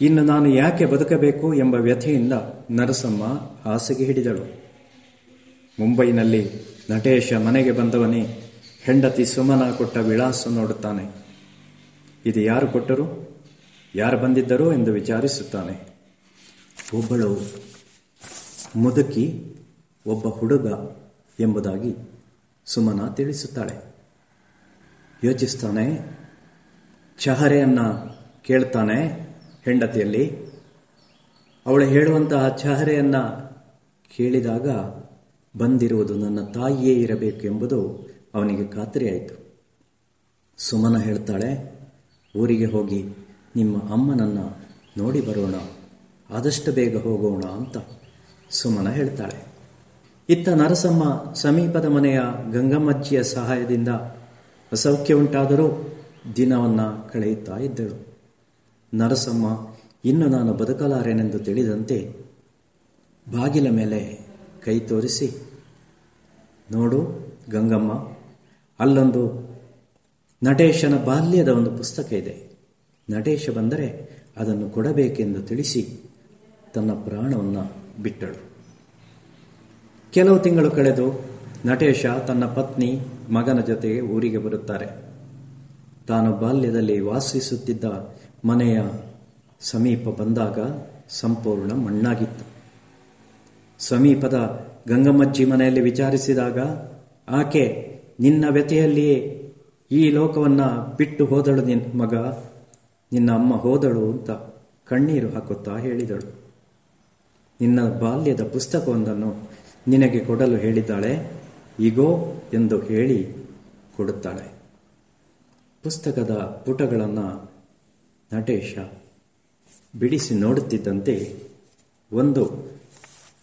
ಇನ್ನು ನಾನು ಯಾಕೆ ಬದುಕಬೇಕು ಎಂಬ ವ್ಯಥೆಯಿಂದ ನರಸಮ್ಮ ಹಾಸಿಗೆ ಹಿಡಿದಳು. ಮುಂಬೈನಲ್ಲಿ ನಟೇಶ ಮನೆಗೆ ಬಂದವನೇ ಹೆಂಡತಿ ಸುಮನ ಕೊಟ್ಟ ವಿಳಾಸ ನೋಡುತ್ತಾನೆ. ಇದು ಯಾರು ಕೊಟ್ಟರು? ಯಾರು ಬಂದಿದ್ದರು ಎಂದು ವಿಚಾರಿಸುತ್ತಾನೆ. ಒಬ್ಬಳು ಮುದುಕಿ, ಒಬ್ಬ ಹುಡುಗ ಎಂಬುದಾಗಿ ಸುಮನ ತಿಳಿಸುತ್ತಾಳೆ. ಯೋಚಿಸ್ತಾನೆ, ಚಹರೆಯನ್ನ ಕೇಳ್ತಾನೆ ಹೆಂಡತಿಯಲ್ಲಿ. ಅವಳು ಹೇಳುವಂತಹ ಚಹರೆಯನ್ನು ಕೇಳಿದಾಗ ಬಂದಿರುವುದು ನನ್ನ ತಾಯಿಯೇ ಇರಬೇಕು ಎಂಬುದು ಅವನಿಗೆ ಖಾತ್ರಿಯಾಯಿತು ಸುಮನ ಹೇಳ್ತಾಳೆ, ಊರಿಗೆ ಹೋಗಿ ನಿಮ್ಮ ಅಮ್ಮನನ್ನ ನೋಡಿ ಬರೋಣ, ಆದಷ್ಟು ಬೇಗ ಹೋಗೋಣ ಅಂತ ಸುಮನ ಹೇಳ್ತಾಳೆ. ಇತ್ತ ನರಸಮ್ಮ ಸಮೀಪದ ಮನೆಯ ಗಂಗಮ್ಮಜ್ಜಿಯ ಸಹಾಯದಿಂದ ಅಸೌಖ್ಯ ಉಂಟಾದರೂ ದಿನವನ್ನು ಕಳೆಯುತ್ತಾ ಇದ್ದಳು. ನರಸಮ್ಮ, ಇನ್ನು ನಾನು ಬದುಕಲಾರೆನೆಂದು ತಿಳಿದಂತೆ ಬಾಗಿಲ ಮೇಲೆ ಕೈ ತೋರಿಸಿ, ನೋಡು ಗಂಗಮ್ಮ, ಅಲ್ಲೊಂದು ನಟೇಶನ ಬಾಲ್ಯದ ಒಂದು ಪುಸ್ತಕ ಇದೆ. ನಟೇಶ ಬಂದರೆ ಅದನ್ನು ಕೊಡಬೇಕೆಂದು ತಿಳಿಸಿ ತನ್ನ ಪ್ರಾಣವನ್ನು ಬಿಟ್ಟಳು. ಕೆಲವು ತಿಂಗಳು ಕಳೆದು ನಟೇಶ ತನ್ನ ಪತ್ನಿ, ಮಗನ ಜೊತೆಗೆ ಊರಿಗೆ ಬರುತ್ತಾರೆ. ತಾನು ಬಾಲ್ಯದಲ್ಲಿ ವಾಸಿಸುತ್ತಿದ್ದ ಮನೆಯ ಸಮೀಪ ಬಂದಾಗ ಸಂಪೂರ್ಣ ಮಣ್ಣಾಗಿತ್ತು. ಸಮೀಪದ ಗಂಗಮ್ಮಜ್ಜಿ ಮನೆಯಲ್ಲಿ ವಿಚಾರಿಸಿದಾಗ, ಆಕೆ ನಿನ್ನ ವ್ಯತೆಯಲ್ಲಿಯೇ ಈ ಲೋಕವನ್ನ ಬಿಟ್ಟು ಹೋದಳು ನಿನ್ನ ಮಗ. ನಿನ್ನ ಅಮ್ಮ ಹೋದಳು ಅಂತ ಕಣ್ಣೀರು ಹಾಕುತ್ತಾ ಹೇಳಿದಳು. ನಿನ್ನ ಬಾಲ್ಯದ ಪುಸ್ತಕವೊಂದನ್ನು ನಿನಗೆ ಕೊಡಲು ಹೇಳಿದ್ದಾಳೆ. ಈಗೋ ಎಂದು ಹೇಳಿ ಕೊಡುತ್ತಾಳೆ. ಪುಸ್ತಕದ ಪುಟಗಳನ್ನು ನಟೇಶ ಬಿಡಿಸಿ ನೋಡುತ್ತಿದ್ದಂತೆ ಒಂದು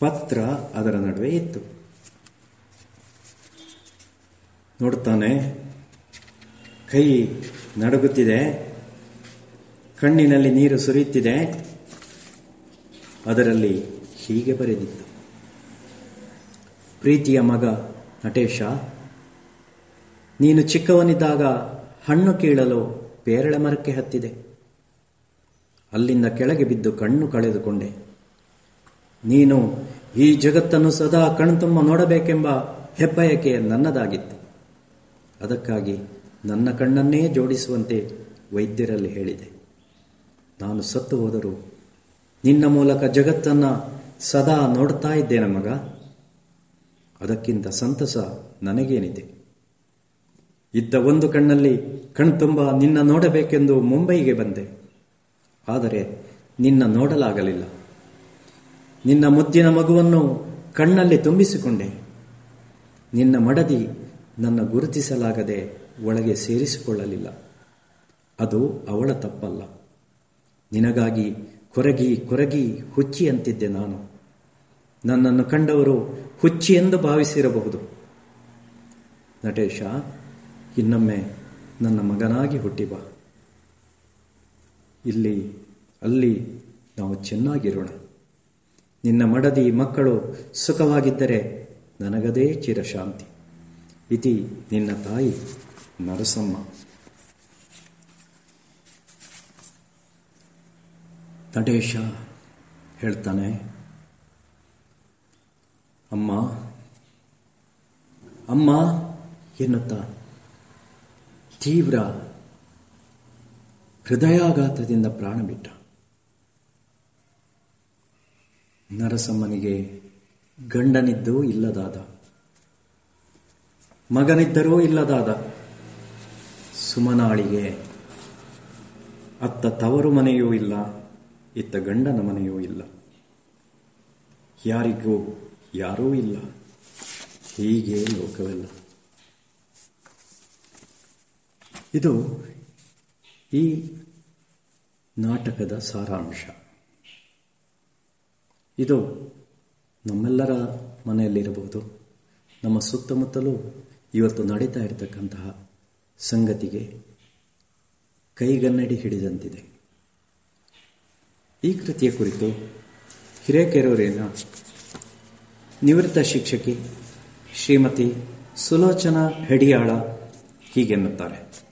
ಪತ್ರ ಅದರ ನಡುವೆ ಇತ್ತು. ನೋಡ್ತಾನೆ ಕೈ ನಡುಗುತ್ತಿದೆ, ಕಣ್ಣಿನಲ್ಲಿ ನೀರು ಸುರಿಯುತ್ತಿದೆ, ಅದರಲ್ಲಿ ಹೀಗೆ ಬರೆದಿತ್ತು. ಪ್ರೀತಿಯ ಮಗ ನಟೇಶ, ನೀನು ಚಿಕ್ಕವನಿದ್ದಾಗ ಹಣ್ಣು ಕೀಳಲು ಪೇರಳೆ ಮರಕ್ಕೆ ಹತ್ತಿದೆ. ಅಲ್ಲಿಂದ ಕೆಳಗೆ ಬಿದ್ದು ಕಣ್ಣು ಕಳೆದುಕೊಂಡೆ. ನೀನು ಈ ಜಗತ್ತನ್ನು ಸದಾ ಕಣ್ತುಂಬ ನೋಡಬೇಕೆಂಬ ಹೆಬ್ಬಯಕೆ ನನ್ನದಾಗಿತ್ತು. ಅದಕ್ಕಾಗಿ ನನ್ನ ಕಣ್ಣನ್ನೇ ಜೋಡಿಸುವಂತೆ ವೈದ್ಯರಲ್ಲಿ ಹೇಳಿದೆ. ನಾನು ಸತ್ತು ಹೋದರೂ ನಿನ್ನ ಮೂಲಕ ಜಗತ್ತನ್ನು ಸದಾ ನೋಡ್ತಾ ಇದ್ದೇನೆ ಮಗ. ಅದಕ್ಕಿಂತ ಸಂತಸ ನನಗೇನಿದೆ. ಇದ್ದ ಒಂದು ಕಣ್ಣಲ್ಲಿ ಕಣ್ತುಂಬ ನಿನ್ನ ನೋಡಬೇಕೆಂದು ಮುಂಬೈಗೆ ಬಂದೆ. ಆದರೆ ನಿನ್ನ ನೋಡಲಾಗಲಿಲ್ಲ. ನಿನ್ನ ಮುದ್ದಿನ ಮಗುವನ್ನು ಕಣ್ಣಲ್ಲಿ ತುಂಬಿಸಿಕೊಂಡೆ. ನಿನ್ನ ಮಡದಿ ನನ್ನ ಗುರುತಿಸಲಾಗದೆ ಒಳಗೆ ಸೇರಿಸಿಕೊಳ್ಳಲಿಲ್ಲ. ಅದು ಅವಳ ತಪ್ಪಲ್ಲ. ನಿನಗಾಗಿ ಕೊರಗಿ ಕೊರಗಿ ಹುಚ್ಚಿ ಅಂತಿದ್ದೆ ನಾನು. ನನ್ನನ್ನು ಕಂಡವರು ಹುಚ್ಚಿ ಎಂದು ಭಾವಿಸಿರಬಹುದು. ನಟೇಶ, ಇನ್ನೊಮ್ಮೆ ನನ್ನ ಮಗನಾಗಿ ಹುಟ್ಟಿ ಬಾ ಇಲ್ಲಿ ಅಲ್ಲಿ ನಾವು ಚೆನ್ನಾಗಿರೋಣ. ನಿನ್ನ ಮಡದಿ ಮಕ್ಕಳು ಸುಖವಾಗಿದ್ದರೆ ನನಗದೇ ಚಿರಶಾಂತಿ. ಇತಿ ನಿನ್ನ ತಾಯಿ ನರಸಮ್ಮ. ನಟೇಶ ಹೇಳ್ತಾನೆ, ಅಮ್ಮ ಅಮ್ಮ, ಎನ್ನುತ್ತಾ ತೀವ್ರ ಹೃದಯಾಘಾತದಿಂದ ಪ್ರಾಣ ಬಿಟ್ಟ ನರಸಮ್ಮನಿಗೆ ಗಂಡನಿದ್ದು ಇಲ್ಲದಾದ. ಮಗನಿದ್ದರೂ ಇಲ್ಲದಾದ. ಸುಮನಾಳಿಗೆ ಅತ್ತ ತವರು ಮನೆಯೂ ಇಲ್ಲ, ಇತ್ತ ಗಂಡನ ಮನೆಯೂ ಇಲ್ಲ. ಯಾರಿಗೂ ಯಾರೂ ಇಲ್ಲ. ಹೀಗೆ ಲೋಕವೆಲ್ಲ. ಇದು ಈ ನಾಟಕದ ಸಾರಾಂಶ. ಇದು ನಮ್ಮೆಲ್ಲರ ಮನೆಯಲ್ಲಿರಬಹುದು. ನಮ್ಮ ಸುತ್ತಮುತ್ತಲೂ ಇವತ್ತು ನಡೀತಾ ಇರತಕ್ಕಂತಹ ಸಂಗತಿಗೆ ಕೈಗನ್ನಡಿ ಹಿಡಿದಂತಿದೆ. ಈ ಕೃತಿಯ ಕುರಿತು ಹಿರೇಕೆರೂರಿನ ನಿವೃತ್ತ ಶಿಕ್ಷಕಿ ಶ್ರೀಮತಿ ಸುಲೋಚನಾ ಹೆಡಿಯಾಳ ಹೀಗೆನ್ನುತ್ತಾರೆ.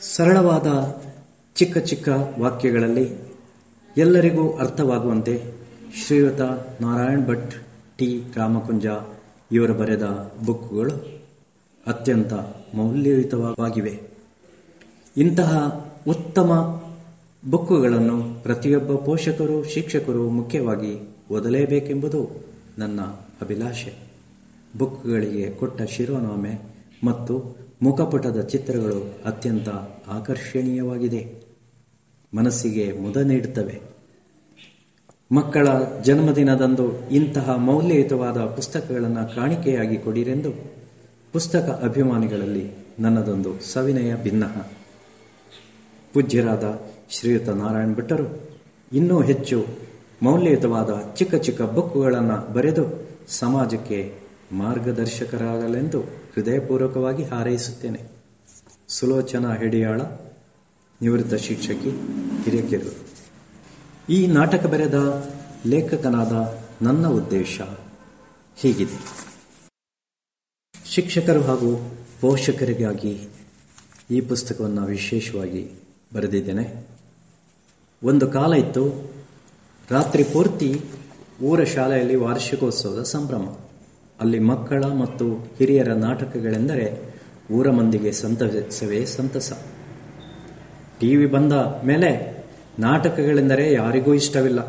ಸರಳವಾದ ಚಿಕ್ಕ ಚಿಕ್ಕ ವಾಕ್ಯಗಳಲ್ಲಿ ಎಲ್ಲರಿಗೂ ಅರ್ಥವಾಗುವಂತೆ ಶ್ರೀಯುತ ನಾರಾಯಣ್ ಭಟ್, ಟಿ. ರಾಮಕುಂಜ ಇವರು ಬರೆದ ಬುಕ್ಗಳು ಅತ್ಯಂತ ಮೌಲ್ಯಯುತವಾಗಿವೆ. ಇಂತಹ ಉತ್ತಮ ಬುಕ್ಕುಗಳನ್ನು ಪ್ರತಿಯೊಬ್ಬ ಪೋಷಕರು, ಶಿಕ್ಷಕರು ಮುಖ್ಯವಾಗಿ ಓದಲೇಬೇಕೆಂಬುದು ನನ್ನ ಅಭಿಲಾಷೆ. ಬುಕ್ಗಳಿಗೆ ಕೊಟ್ಟ ಶಿರೋನಾಮೆ ಮತ್ತು ಮುಖಪುಟದ ಚಿತ್ರಗಳು ಅತ್ಯಂತ ಆಕರ್ಷಣೀಯವಾಗಿದೆ. ಮನಸ್ಸಿಗೆ ಮುದ ನೀಡುತ್ತವೆ. ಮಕ್ಕಳ ಜನ್ಮದಿನದಂದು ಇಂತಹ ಮೌಲ್ಯಯುತವಾದ ಪುಸ್ತಕಗಳನ್ನು ಕಾಣಿಕೆಯಾಗಿ ಕೊಡಿರೆಂದು ಪುಸ್ತಕ ಅಭಿಮಾನಿಗಳಲ್ಲಿ ನನ್ನದೊಂದು ಸವಿನಯ ಭಿನ್ನ ಪೂಜ್ಯರಾದ ಶ್ರೀಯುತ ನಾರಾಯಣ ಭಟ್ಟರು ಇನ್ನೂ ಹೆಚ್ಚು ಮೌಲ್ಯಯುತವಾದ ಚಿಕ್ಕ ಚಿಕ್ಕ ಬುಕ್ಕುಗಳನ್ನು ಬರೆದು ಸಮಾಜಕ್ಕೆ ಮಾರ್ಗದರ್ಶಕರಾಗಲೆಂದು ಹೃದಯಪೂರ್ವಕವಾಗಿ ಹಾರೈಸುತ್ತೇನೆ. ಸುಲೋಚನಾ ಹೆಡಿಯಾಳ, ನಿವೃತ್ತ ಶಿಕ್ಷಕಿ, ಹಿರೇಕೆರೂರು. ಈ ನಾಟಕ ಬರೆದ ಲೇಖಕನಾದ ನನ್ನ ಉದ್ದೇಶ ಹೀಗಿದೆ. ಶಿಕ್ಷಕರು ಹಾಗೂ ಪೋಷಕರಿಗಾಗಿ ಈ ಪುಸ್ತಕವನ್ನು ವಿಶೇಷವಾಗಿ ಬರೆದಿದ್ದೇನೆ. ಒಂದು ಕಾಲ ಇತ್ತು, ರಾತ್ರಿ ಪೂರ್ತಿ ಊರ ಶಾಲೆಯಲ್ಲಿ ವಾರ್ಷಿಕೋತ್ಸವದ ಸಂಭ್ರಮ. ಅಲ್ಲಿ ಮಕ್ಕಳ ಮತ್ತು ಹಿರಿಯರ ನಾಟಕಗಳೆಂದರೆ ಊರ ಮಂದಿಗೆ ಸಂತಸವೇ ಸಂತಸ. ಟಿವಿ ಬಂದ ಮೇಲೆ ನಾಟಕಗಳೆಂದರೆ ಯಾರಿಗೂ ಇಷ್ಟವಿಲ್ಲ.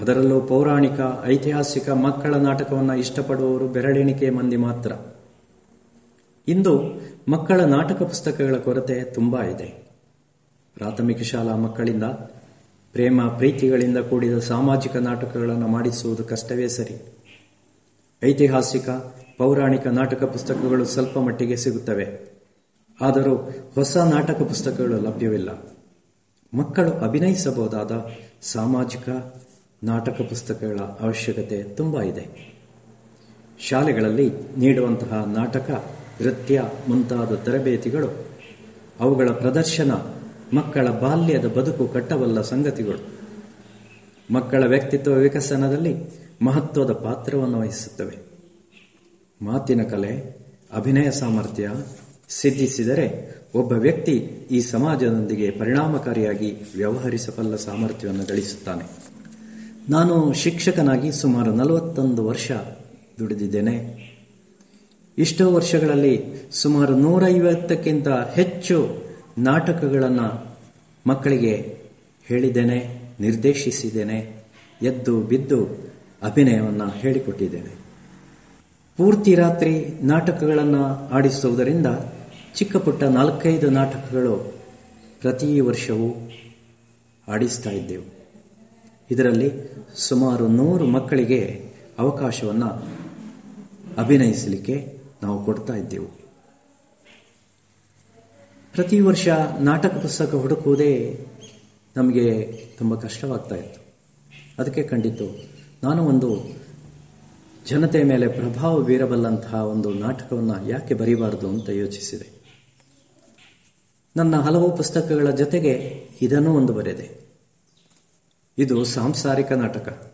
ಅದರಲ್ಲೂ ಪೌರಾಣಿಕ, ಐತಿಹಾಸಿಕ ಮಕ್ಕಳ ನಾಟಕವನ್ನು ಇಷ್ಟಪಡುವವರು ಬೆರಳೆಣಿಕೆ ಮಂದಿ ಮಾತ್ರ. ಇಂದು ಮಕ್ಕಳ ನಾಟಕ ಪುಸ್ತಕಗಳ ಕೊರತೆ ತುಂಬ ಇದೆ. ಪ್ರಾಥಮಿಕ ಶಾಲಾ ಮಕ್ಕಳಿಂದ, ಪ್ರೇಮ ಪ್ರೀತಿಗಳಿಂದ ಕೂಡಿದ ಸಾಮಾಜಿಕ ನಾಟಕಗಳನ್ನು ಮಾಡಿಸುವುದು ಕಷ್ಟವೇ ಸರಿ. ಐತಿಹಾಸಿಕ, ಪೌರಾಣಿಕ ನಾಟಕ ಪುಸ್ತಕಗಳು ಸ್ವಲ್ಪ ಮಟ್ಟಿಗೆ ಸಿಗುತ್ತವೆ. ಆದರೂ ಹೊಸ ನಾಟಕ ಪುಸ್ತಕಗಳು ಲಭ್ಯವಿಲ್ಲ. ಮಕ್ಕಳು ಅಭಿನಯಿಸಬಹುದಾದ ಸಾಮಾಜಿಕ ನಾಟಕ ಪುಸ್ತಕಗಳ ಅವಶ್ಯಕತೆ ತುಂಬ ಇದೆ. ಶಾಲೆಗಳಲ್ಲಿ ನೀಡುವಂತಹ ನಾಟಕ, ನೃತ್ಯ ಮುಂತಾದ ತರಬೇತಿಗಳು, ಅವುಗಳ ಪ್ರದರ್ಶನ ಮಕ್ಕಳ ಬಾಲ್ಯದ ಬದುಕು ಕಟ್ಟವಲ್ಲ ಸಂಗತಿಗಳು. ಮಕ್ಕಳ ವ್ಯಕ್ತಿತ್ವ ವಿಕಸನದಲ್ಲಿ ಮಹತ್ವದ ಪಾತ್ರವನ್ನು ವಹಿಸುತ್ತವೆ. ಮಾತಿನ ಕಲೆ, ಅಭಿನಯ ಸಾಮರ್ಥ್ಯ, ಸಿದ್ಧಿಸಿದರೆ ಒಬ್ಬ ವ್ಯಕ್ತಿ ಈ ಸಮಾಜದೊಂದಿಗೆ ಪರಿಣಾಮಕಾರಿಯಾಗಿ ವ್ಯವಹರಿಸಬಲ್ಲ ಸಾಮರ್ಥ್ಯವನ್ನು ಗಳಿಸುತ್ತಾನೆ. ನಾನು ಶಿಕ್ಷಕನಾಗಿ ಸುಮಾರು ನಲವತ್ತೊಂದು ವರ್ಷ ದುಡಿದಿದ್ದೇನೆ. ಇಷ್ಟೋ ವರ್ಷಗಳಲ್ಲಿ ಸುಮಾರು ನೂರೈವತ್ತಕ್ಕಿಂತ ಹೆಚ್ಚು ನಾಟಕಗಳನ್ನು ಮಕ್ಕಳಿಗೆ ಹೇಳಿದ್ದೇನೆ, ನಿರ್ದೇಶಿಸಿದ್ದೇನೆ, ಎದ್ದು ಬಿದ್ದು ಅಭಿನಯವನ್ನು ಹೇಳಿಕೊಟ್ಟಿದ್ದೇನೆ. ಪೂರ್ತಿ ರಾತ್ರಿ ನಾಟಕಗಳನ್ನು ಆಡಿಸುವುದರಿಂದ ಚಿಕ್ಕ ಪುಟ್ಟ ನಾಲ್ಕೈದು ನಾಟಕಗಳು ಪ್ರತಿ ವರ್ಷವೂ ಆಡಿಸ್ತಾ ಇದ್ದೆವು. ಇದರಲ್ಲಿ ಸುಮಾರು ನೂರು ಮಕ್ಕಳಿಗೆ ಅವಕಾಶವನ್ನು ಅಭಿನಯಿಸಲಿಕ್ಕೆ ನಾವು ಕೊಡ್ತಾ ಇದ್ದೆವು. ಪ್ರತಿ ವರ್ಷ ನಾಟಕ ಪುಸ್ತಕ ಹುಡುಕುವುದೇ ನಮಗೆ ತುಂಬ ಕಷ್ಟವಾಗ್ತಾ ಇತ್ತು. ಅದಕ್ಕೆ ಕಂಡಿತು, ನಾನು ಒಂದು ಜನತೆ ಮೇಲೆ ಪ್ರಭಾವ ಬೀರಬಲ್ಲಂತಹ ಒಂದು ನಾಟಕವನ್ನು ಯಾಕೆ ಬರೀಬಾರದು ಅಂತ ಯೋಚಿಸಿದೆ. ನನ್ನ ಹಲವು ಪುಸ್ತಕಗಳ ಜೊತೆಗೆ ಇದನ್ನೂ ಒಂದು ಬರೆದೆ. ಇದು ಸಾಂಸಾರಿಕ ನಾಟಕ.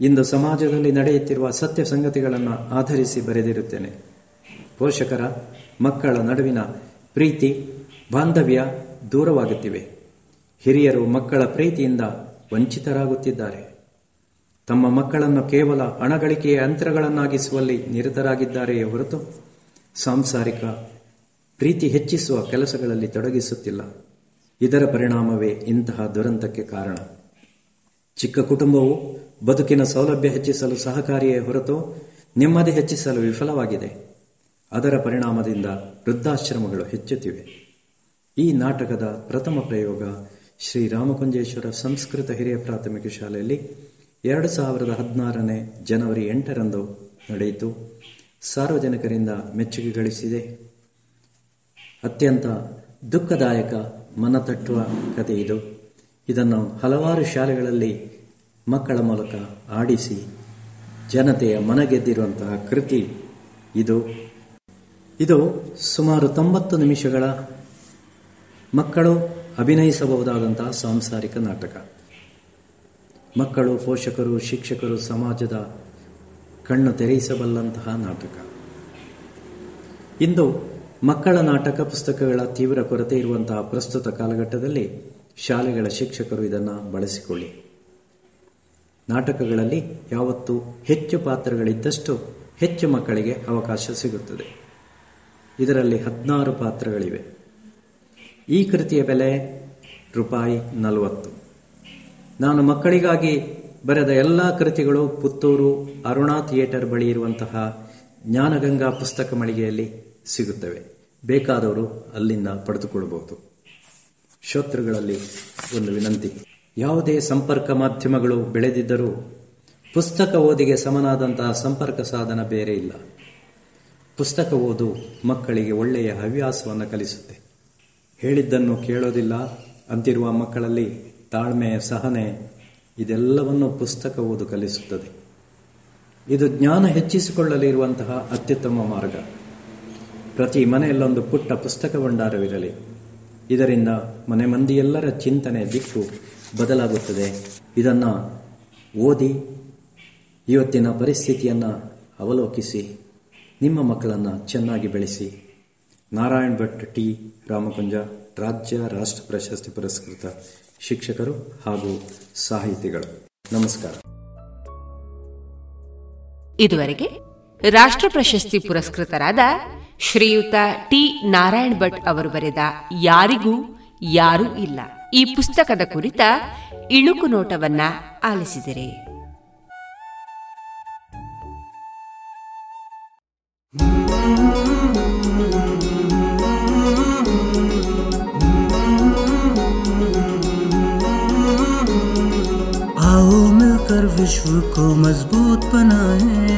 ಇಂದು ಸಮಾಜದಲ್ಲಿ ನಡೆಯುತ್ತಿರುವ ಸತ್ಯ ಸಂಗತಿಗಳನ್ನು ಆಧರಿಸಿ ಬರೆದಿರುತ್ತೇನೆ. ಪೋಷಕರ, ಮಕ್ಕಳ ನಡುವಿನ ಪ್ರೀತಿ, ಬಾಂಧವ್ಯ ದೂರವಾಗುತ್ತಿವೆ. ಹಿರಿಯರು ಮಕ್ಕಳ ಪ್ರೀತಿಯಿಂದ ವಂಚಿತರಾಗುತ್ತಿದ್ದಾರೆ. ತಮ್ಮ ಮಕ್ಕಳನ್ನು ಕೇವಲ ಹಣಗಳಿಕೆಯ ಯಂತ್ರಗಳನ್ನಾಗಿಸುವಲ್ಲಿ ನಿರತರಾಗಿದ್ದಾರೆಯೇ ಹೊರತು ಸಾಂಸಾರಿಕ ಪ್ರೀತಿ ಹೆಚ್ಚಿಸುವ ಕೆಲಸಗಳಲ್ಲಿ ತೊಡಗಿಸುತ್ತಿಲ್ಲ. ಇದರ ಪರಿಣಾಮವೇ ಇಂತಹ ದುರಂತಕ್ಕೆ ಕಾರಣ. ಚಿಕ್ಕ ಕುಟುಂಬವು ಬದುಕಿನ ಸೌಲಭ್ಯ ಹೆಚ್ಚಿಸಲು ಸಹಕಾರಿಯೇ ಹೊರತು ನೆಮ್ಮದಿ ಹೆಚ್ಚಿಸಲು ವಿಫಲವಾಗಿದೆ. ಅದರ ಪರಿಣಾಮದಿಂದ ವೃದ್ಧಾಶ್ರಮಗಳು ಹೆಚ್ಚುತ್ತಿವೆ. ಈ ನಾಟಕದ ಪ್ರಥಮ ಪ್ರಯೋಗ ಶ್ರೀರಾಮಕುಂಜೇಶ್ವರ ಸಂಸ್ಕೃತ ಹಿರಿಯ ಪ್ರಾಥಮಿಕ ಶಾಲೆಯಲ್ಲಿ ಎರಡು ಸಾವಿರದ ಹದಿನಾರನೇ ಜನವರಿ ಎಂಟರಂದು ನಡೆಯಿತು. ಸಾರ್ವಜನಿಕರಿಂದ ಮೆಚ್ಚುಗೆ ಗಳಿಸಿದೆ. ಅತ್ಯಂತ ದುಃಖದಾಯಕ ಮನತಟ್ಟುವ ಕಥೆ ಇದು. ಇದನ್ನು ಹಲವಾರು ಶಾಲೆಗಳಲ್ಲಿ ಮಕ್ಕಳ ಮೂಲಕ ಆಡಿಸಿ ಜನತೆಯ ಮನಗೆದ್ದಿರುವಂತಹ ಕೃತಿ ಇದು. ಇದು ಸುಮಾರು ತೊಂಬತ್ತು ನಿಮಿಷಗಳ ಮಕ್ಕಳು ಅಭಿನಯಿಸಬಹುದಾದಂತಹ ಸಾಂಸಾರಿಕ ನಾಟಕ. ಮಕ್ಕಳು, ಪೋಷಕರು, ಶಿಕ್ಷಕರು ಸಮಾಜದ ಕಣ್ಣು ತೆರೆಯಿಸಬಲ್ಲಂತಹ ನಾಟಕ. ಇಂದು ಮಕ್ಕಳ ನಾಟಕ ಪುಸ್ತಕಗಳ ತೀವ್ರ ಕೊರತೆ ಇರುವಂತಹ ಪ್ರಸ್ತುತ ಕಾಲಘಟ್ಟದಲ್ಲಿ ಶಾಲೆಗಳ ಶಿಕ್ಷಕರು ಇದನ್ನು ಬಳಸಿಕೊಳ್ಳಿ. ನಾಟಕಗಳಲ್ಲಿ ಯಾವತ್ತು ಹೆಚ್ಚು ಪಾತ್ರಗಳಿದ್ದಷ್ಟು ಹೆಚ್ಚು ಮಕ್ಕಳಿಗೆ ಅವಕಾಶ ಸಿಗುತ್ತದೆ. ಇದರಲ್ಲಿ ಹದಿನಾರು ಪಾತ್ರಗಳಿವೆ. ಈ ಕೃತಿಯ ಬೆಲೆ ರೂಪಾಯಿ ನಲವತ್ತು. ನಾನು ಮಕ್ಕಳಿಗಾಗಿ ಬರೆದ ಎಲ್ಲ ಕೃತಿಗಳು ಪುತ್ತೂರು ಅರುಣಾ ಥಿಯೇಟರ್ ಬಳಿ ಇರುವಂತಹ ಜ್ಞಾನಗಂಗಾ ಪುಸ್ತಕ ಮಳಿಗೆಯಲ್ಲಿ ಸಿಗುತ್ತವೆ. ಬೇಕಾದವರು ಅಲ್ಲಿಂದ ಪಡೆದುಕೊಳ್ಳಬಹುದು. ಶ್ರೋತೃಗಳಲ್ಲಿ ಒಂದು ವಿನಂತಿ. ಯಾವುದೇ ಸಂಪರ್ಕ ಮಾಧ್ಯಮಗಳು ಬೆಳೆದಿದ್ದರೂ ಪುಸ್ತಕ ಓದಿಗೆ ಸಮನಾದಂತಹ ಸಂಪರ್ಕ ಸಾಧನ ಬೇರೆ ಇಲ್ಲ. ಪುಸ್ತಕ ಓದು ಮಕ್ಕಳಿಗೆ ಒಳ್ಳೆಯ ಹವ್ಯಾಸವನ್ನು ಕಲಿಸುತ್ತೆ. ಹೇಳಿದ್ದನ್ನು ಕೇಳೋದಿಲ್ಲ ಅಂತಿರುವ ಮಕ್ಕಳಲ್ಲಿ ತಾಳ್ಮೆ, ಸಹನೆ ಇದೆಲ್ಲವನ್ನು ಪುಸ್ತಕ ಓದು ಕಲಿಸುತ್ತದೆ. ಇದು ಜ್ಞಾನ ಹೆಚ್ಚಿಸಿಕೊಳ್ಳಲಿರುವಂತಹ ಅತ್ಯುತ್ತಮ ಮಾರ್ಗ. ಪ್ರತಿ ಮನೆಯಲ್ಲೊಂದು ಪುಟ್ಟ ಪುಸ್ತಕ ಭಂಡಾರವಿರಲಿ ಇದರಿಂದ ಮನೆ ಮಂದಿಯೆಲ್ಲರ ಚಿಂತನೆ ದಿಕ್ಕು ಬದಲಾಗುತ್ತದೆ. ಇದನ್ನು ಓದಿ ಇವತ್ತಿನ ಪರಿಸ್ಥಿತಿಯನ್ನು ಅವಲೋಕಿಸಿ, ನಿಮ್ಮ ಮಕ್ಕಳನ್ನು ಚೆನ್ನಾಗಿ ಬೆಳೆಸಿ. ನಾರಾಯಣ್ ಭಟ್ ಟಿ. ರಾಮಕುಂಜ, ರಾಜ್ಯ ರಾಷ್ಟ್ರ ಪ್ರಶಸ್ತಿ ಪುರಸ್ಕೃತ ಶಿಕ್ಷಕರು ಹಾಗೂ ಸಾಹಿತಿಗಳು. ನಮಸ್ಕಾರ. ಇದುವರೆಗೆ ರಾಷ್ಟ್ರ ಪ್ರಶಸ್ತಿ ಪುರಸ್ಕೃತರಾದ ಶ್ರೀಯುತ ಟಿ ನಾರಾಯಣ್ ಭಟ್ ಅವರು ಬರೆದ ಯಾರಿಗೂ ಯಾರೂ ಇಲ್ಲ ಈ ಪುಸ್ತಕದ ಕುರಿತ ಇಣುಕು ನೋಟವನ್ನ ಆಲಿಸಿದರೆ आओ मिलकर विश्व को मजबूत बनाए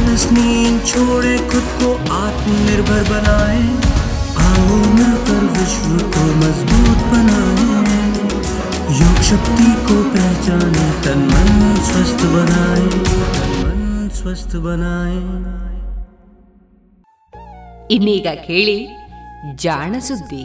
आलस नींद छोड़े खुद को आत्मनिर्भर बनाए आओ मिलकर विश्व को मजबूत बनाए योग शक्ति को पहचाने तन मन स्वस्थ बनाए तन मन स्वस्थ बनाए ಇನ್ನೀಗ ಕೇಳಿ ಜಾಣ ಸುದ್ದಿ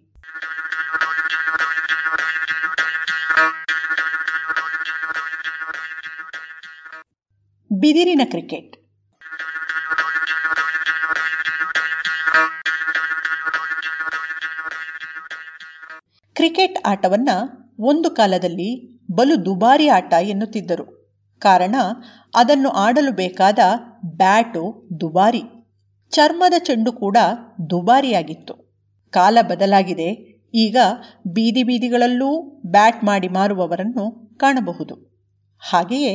ಬಿದಿರಿನ ಕ್ರಿಕೆಟ್ ಕ್ರಿಕೆಟ್ ಆಟವನ್ನ ಒಂದು ಕಾಲದಲ್ಲಿ ಬಲು ದುಬಾರಿ ಆಟ ಎನ್ನುತ್ತಿದ್ದರು. ಕಾರಣ, ಅದನ್ನು ಆಡಲು ಬೇಕಾದ ಬ್ಯಾಟು ದುಬಾರಿ, ಚರ್ಮದ ಚೆಂಡು ಕೂಡ ದುಬಾರಿಯಾಗಿತ್ತು. ಕಾಲ ಬದಲಾಗಿದೆ, ಈಗ ಬೀದಿ ಬೀದಿಗಳಲ್ಲೂ ಬ್ಯಾಟ್ ಮಾಡಿ ಮಾರುವವರನ್ನು ಕಾಣಬಹುದು. ಹಾಗೆಯೇ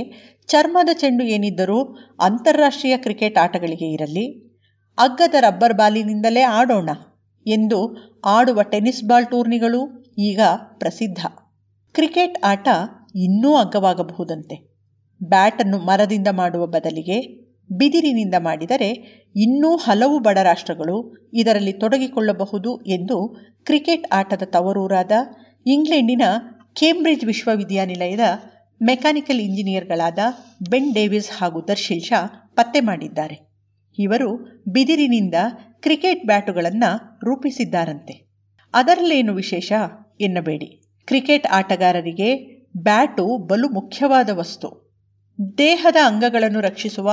ಚರ್ಮದ ಚೆಂಡು ಏನಿದ್ದರೂ ಅಂತಾರಾಷ್ಟ್ರೀಯ ಕ್ರಿಕೆಟ್ ಆಟಗಳಿಗೆ ಇರಲಿ, ಅಗ್ಗದ ರಬ್ಬರ್ ಬಾಲಿನಿಂದಲೇ ಆಡೋಣ ಎಂದು ಆಡುವ ಟೆನಿಸ್ ಬಾಲ್ ಟೂರ್ನಿಗಳು ಈಗ ಪ್ರಸಿದ್ಧ. ಕ್ರಿಕೆಟ್ ಆಟ ಇನ್ನೂ ಅಗ್ಗವಾಗಬಹುದಂತೆ. ಬ್ಯಾಟನ್ನು ಮರದಿಂದ ಮಾಡುವ ಬದಲಿಗೆ ಬಿದಿರಿನಿಂದ ಮಾಡಿದರೆ ಇನ್ನೂ ಹಲವು ಬಡ ರಾಷ್ಟ್ರಗಳು ಇದರಲ್ಲಿ ತೊಡಗಿಕೊಳ್ಳಬಹುದು ಎಂದು ಕ್ರಿಕೆಟ್ ಆಟದ ತವರೂರಾದ ಇಂಗ್ಲೆಂಡಿನ ಕೇಂಬ್ರಿಡ್ಜ್ ವಿಶ್ವವಿದ್ಯಾನಿಲಯದ ಮೆಕ್ಯಾನಿಕಲ್ ಇಂಜಿನಿಯರ್ಗಳಾದ ಬೆನ್ ಡೇವಿಸ್ ಹಾಗೂ ದರ್ಶಿಲ್ ಶಾ ಪತ್ತೆ ಮಾಡಿದ್ದಾರೆ. ಇವರು ಬಿದಿರಿನಿಂದ ಕ್ರಿಕೆಟ್ ಬ್ಯಾಟುಗಳನ್ನು ರೂಪಿಸಿದ್ದಾರಂತೆ. ಅದರಲ್ಲೇನು ವಿಶೇಷ ಎನ್ನಬೇಡಿ. ಕ್ರಿಕೆಟ್ ಆಟಗಾರರಿಗೆ ಬ್ಯಾಟು ಬಲು ಮುಖ್ಯವಾದ ವಸ್ತು. ದೇಹದ ಅಂಗಗಳನ್ನು ರಕ್ಷಿಸುವ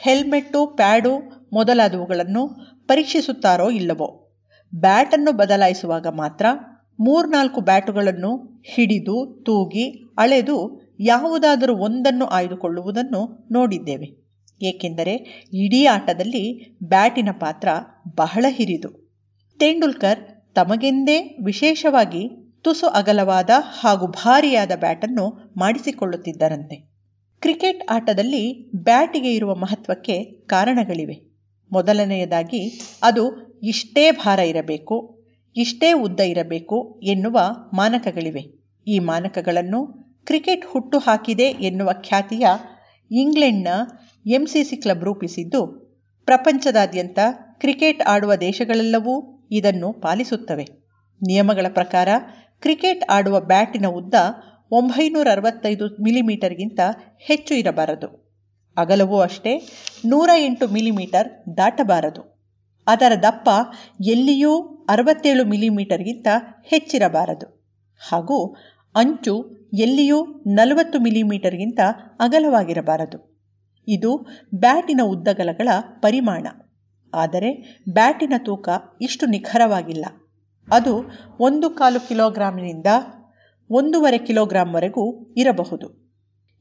ಹೆಲ್ಮೆಟ್ಟು, ಪ್ಯಾಡು ಮೊದಲಾದವುಗಳನ್ನು ಪರೀಕ್ಷಿಸುತ್ತಾರೋ ಇಲ್ಲವೋ? ಬ್ಯಾಟನ್ನು ಬದಲಾಯಿಸುವಾಗ ಮಾತ್ರ ಮೂರ್ನಾಲ್ಕು ಬ್ಯಾಟುಗಳನ್ನು ಹಿಡಿದು ತೂಗಿ ಅಳೆದು ಯಾವುದಾದರೂ ಒಂದನ್ನು ಆಯ್ದುಕೊಳ್ಳುವುದನ್ನು ನೋಡಿದ್ದೇವೆ. ಏಕೆಂದರೆ ಇಡೀ ಆಟದಲ್ಲಿ ಬ್ಯಾಟಿನ ಪಾತ್ರ ಬಹಳ ಹಿರಿದು. ತೆಂಡೂಲ್ಕರ್ ತಮಗೆಂದೇ ವಿಶೇಷವಾಗಿ ತುಸು ಅಗಲವಾದ ಹಾಗೂ ಭಾರಿಯಾದ ಬ್ಯಾಟನ್ನು ಮಾಡಿಸಿಕೊಳ್ಳುತ್ತಿದ್ದರಂತೆ. ಕ್ರಿಕೆಟ್ ಆಟದಲ್ಲಿ ಬ್ಯಾಟಿಗೆ ಇರುವ ಮಹತ್ವಕ್ಕೆ ಕಾರಣಗಳಿವೆ. ಮೊದಲನೆಯದಾಗಿ ಅದು ಇಷ್ಟೇ ಭಾರ ಇರಬೇಕು, ಇಷ್ಟೇ ಉದ್ದ ಇರಬೇಕು ಎನ್ನುವ ಮಾನಕಗಳಿವೆ. ಈ ಮಾನಕಗಳನ್ನು ಕ್ರಿಕೆಟ್ ಹುಟ್ಟು ಹಾಕಿದೆ ಎನ್ನುವ ಖ್ಯಾತಿಯ ಇಂಗ್ಲೆಂಡ್ನ ಎಂಸಿಸಿ ಕ್ಲಬ್ ರೂಪಿಸಿದ್ದು, ಪ್ರಪಂಚದಾದ್ಯಂತ ಕ್ರಿಕೆಟ್ ಆಡುವ ದೇಶಗಳೆಲ್ಲವೂ ಇದನ್ನು ಪಾಲಿಸುತ್ತವೆ. ನಿಯಮಗಳ ಪ್ರಕಾರ, ಕ್ರಿಕೆಟ್ ಆಡುವ ಬ್ಯಾಟಿನ ಉದ್ದ ಒಂಬೈನೂರ ಅರವತ್ತೈದು ಮಿಲಿಮೀಟರ್ಗಿಂತ ಹೆಚ್ಚು ಇರಬಾರದು. ಅಗಲವೂ ಅಷ್ಟೇ ನೂರ ಎಂಟು ಮಿಲಿಮೀಟರ್ ದಾಟಬಾರದು. ಅದರ ದಪ್ಪ ಎಲ್ಲಿಯೂ ಅರವತ್ತೇಳು ಮಿಲಿಮೀಟರ್ಗಿಂತ ಹೆಚ್ಚಿರಬಾರದು. ಹಾಗೂ ಅಂಚು ಎಲ್ಲಿಯೂ ನಲವತ್ತು ಮಿಲಿಮೀಟರ್ಗಿಂತ ಅಗಲವಾಗಿರಬಾರದು. ಇದು ಬ್ಯಾಟಿನ ಉದ್ದಗಲಗಳ ಪರಿಮಾಣ. ಆದರೆ ಬ್ಯಾಟಿನ ತೂಕ ಇಷ್ಟು ನಿಖರವಾಗಿಲ್ಲ. ಅದು ಒಂದು ಕಾಲು ಕಿಲೋಗ್ರಾಂನಿಂದ ಒಂದೂವರೆ ಕಿಲೋಗ್ರಾಂವರೆಗೂ ಇರಬಹುದು.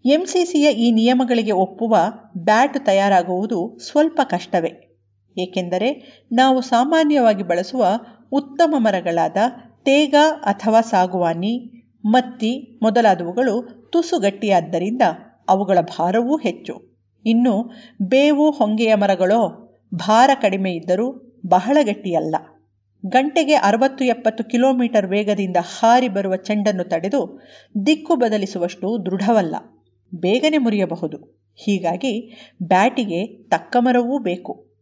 ಎಂಸಿಸಿಯ ಈ ನಿಯಮಗಳಿಗೆ ಒಪ್ಪುವ ಬ್ಯಾಟ್ ತಯಾರಾಗುವುದು ಸ್ವಲ್ಪ ಕಷ್ಟವೇ. ಏಕೆಂದರೆ ನಾವು ಸಾಮಾನ್ಯವಾಗಿ ಬಳಸುವ ಉತ್ತಮ ಮರಗಳಾದ ತೇಗ ಅಥವಾ ಸಾಗುವಾನಿ ಮತ್ತಿ ಮೊದಲಾದವುಗಳು ತುಸು ಗಟ್ಟಿಯಾದ್ದರಿಂದ ಅವುಗಳ ಭಾರವೂ ಹೆಚ್ಚು. ಇನ್ನು ಬೇವು ಹೊಂಗೆಯ ಮರಗಳೋ ಭಾರ ಕಡಿಮೆ ಇದ್ದರೂ ಬಹಳ ಗಟ್ಟಿಯಲ್ಲ. ಗಂಟೆಗೆ ಅರವತ್ತು ಎಪ್ಪತ್ತು ಕಿಲೋಮೀಟರ್ ವೇಗದಿಂದ ಹಾರಿ ಬರುವ ಚೆಂಡನ್ನು ತಡೆದು ದಿಕ್ಕು ಬದಲಿಸುವಷ್ಟು ದೃಢವಲ್ಲ. ಬೇಗನೆ ಮುರಿಯಬಹುದು. ಹೀಗಾಗಿ ಬ್ಯಾಟಿಗೆ ತಕ್ಕ ಮರವೂ ಬೇಕು.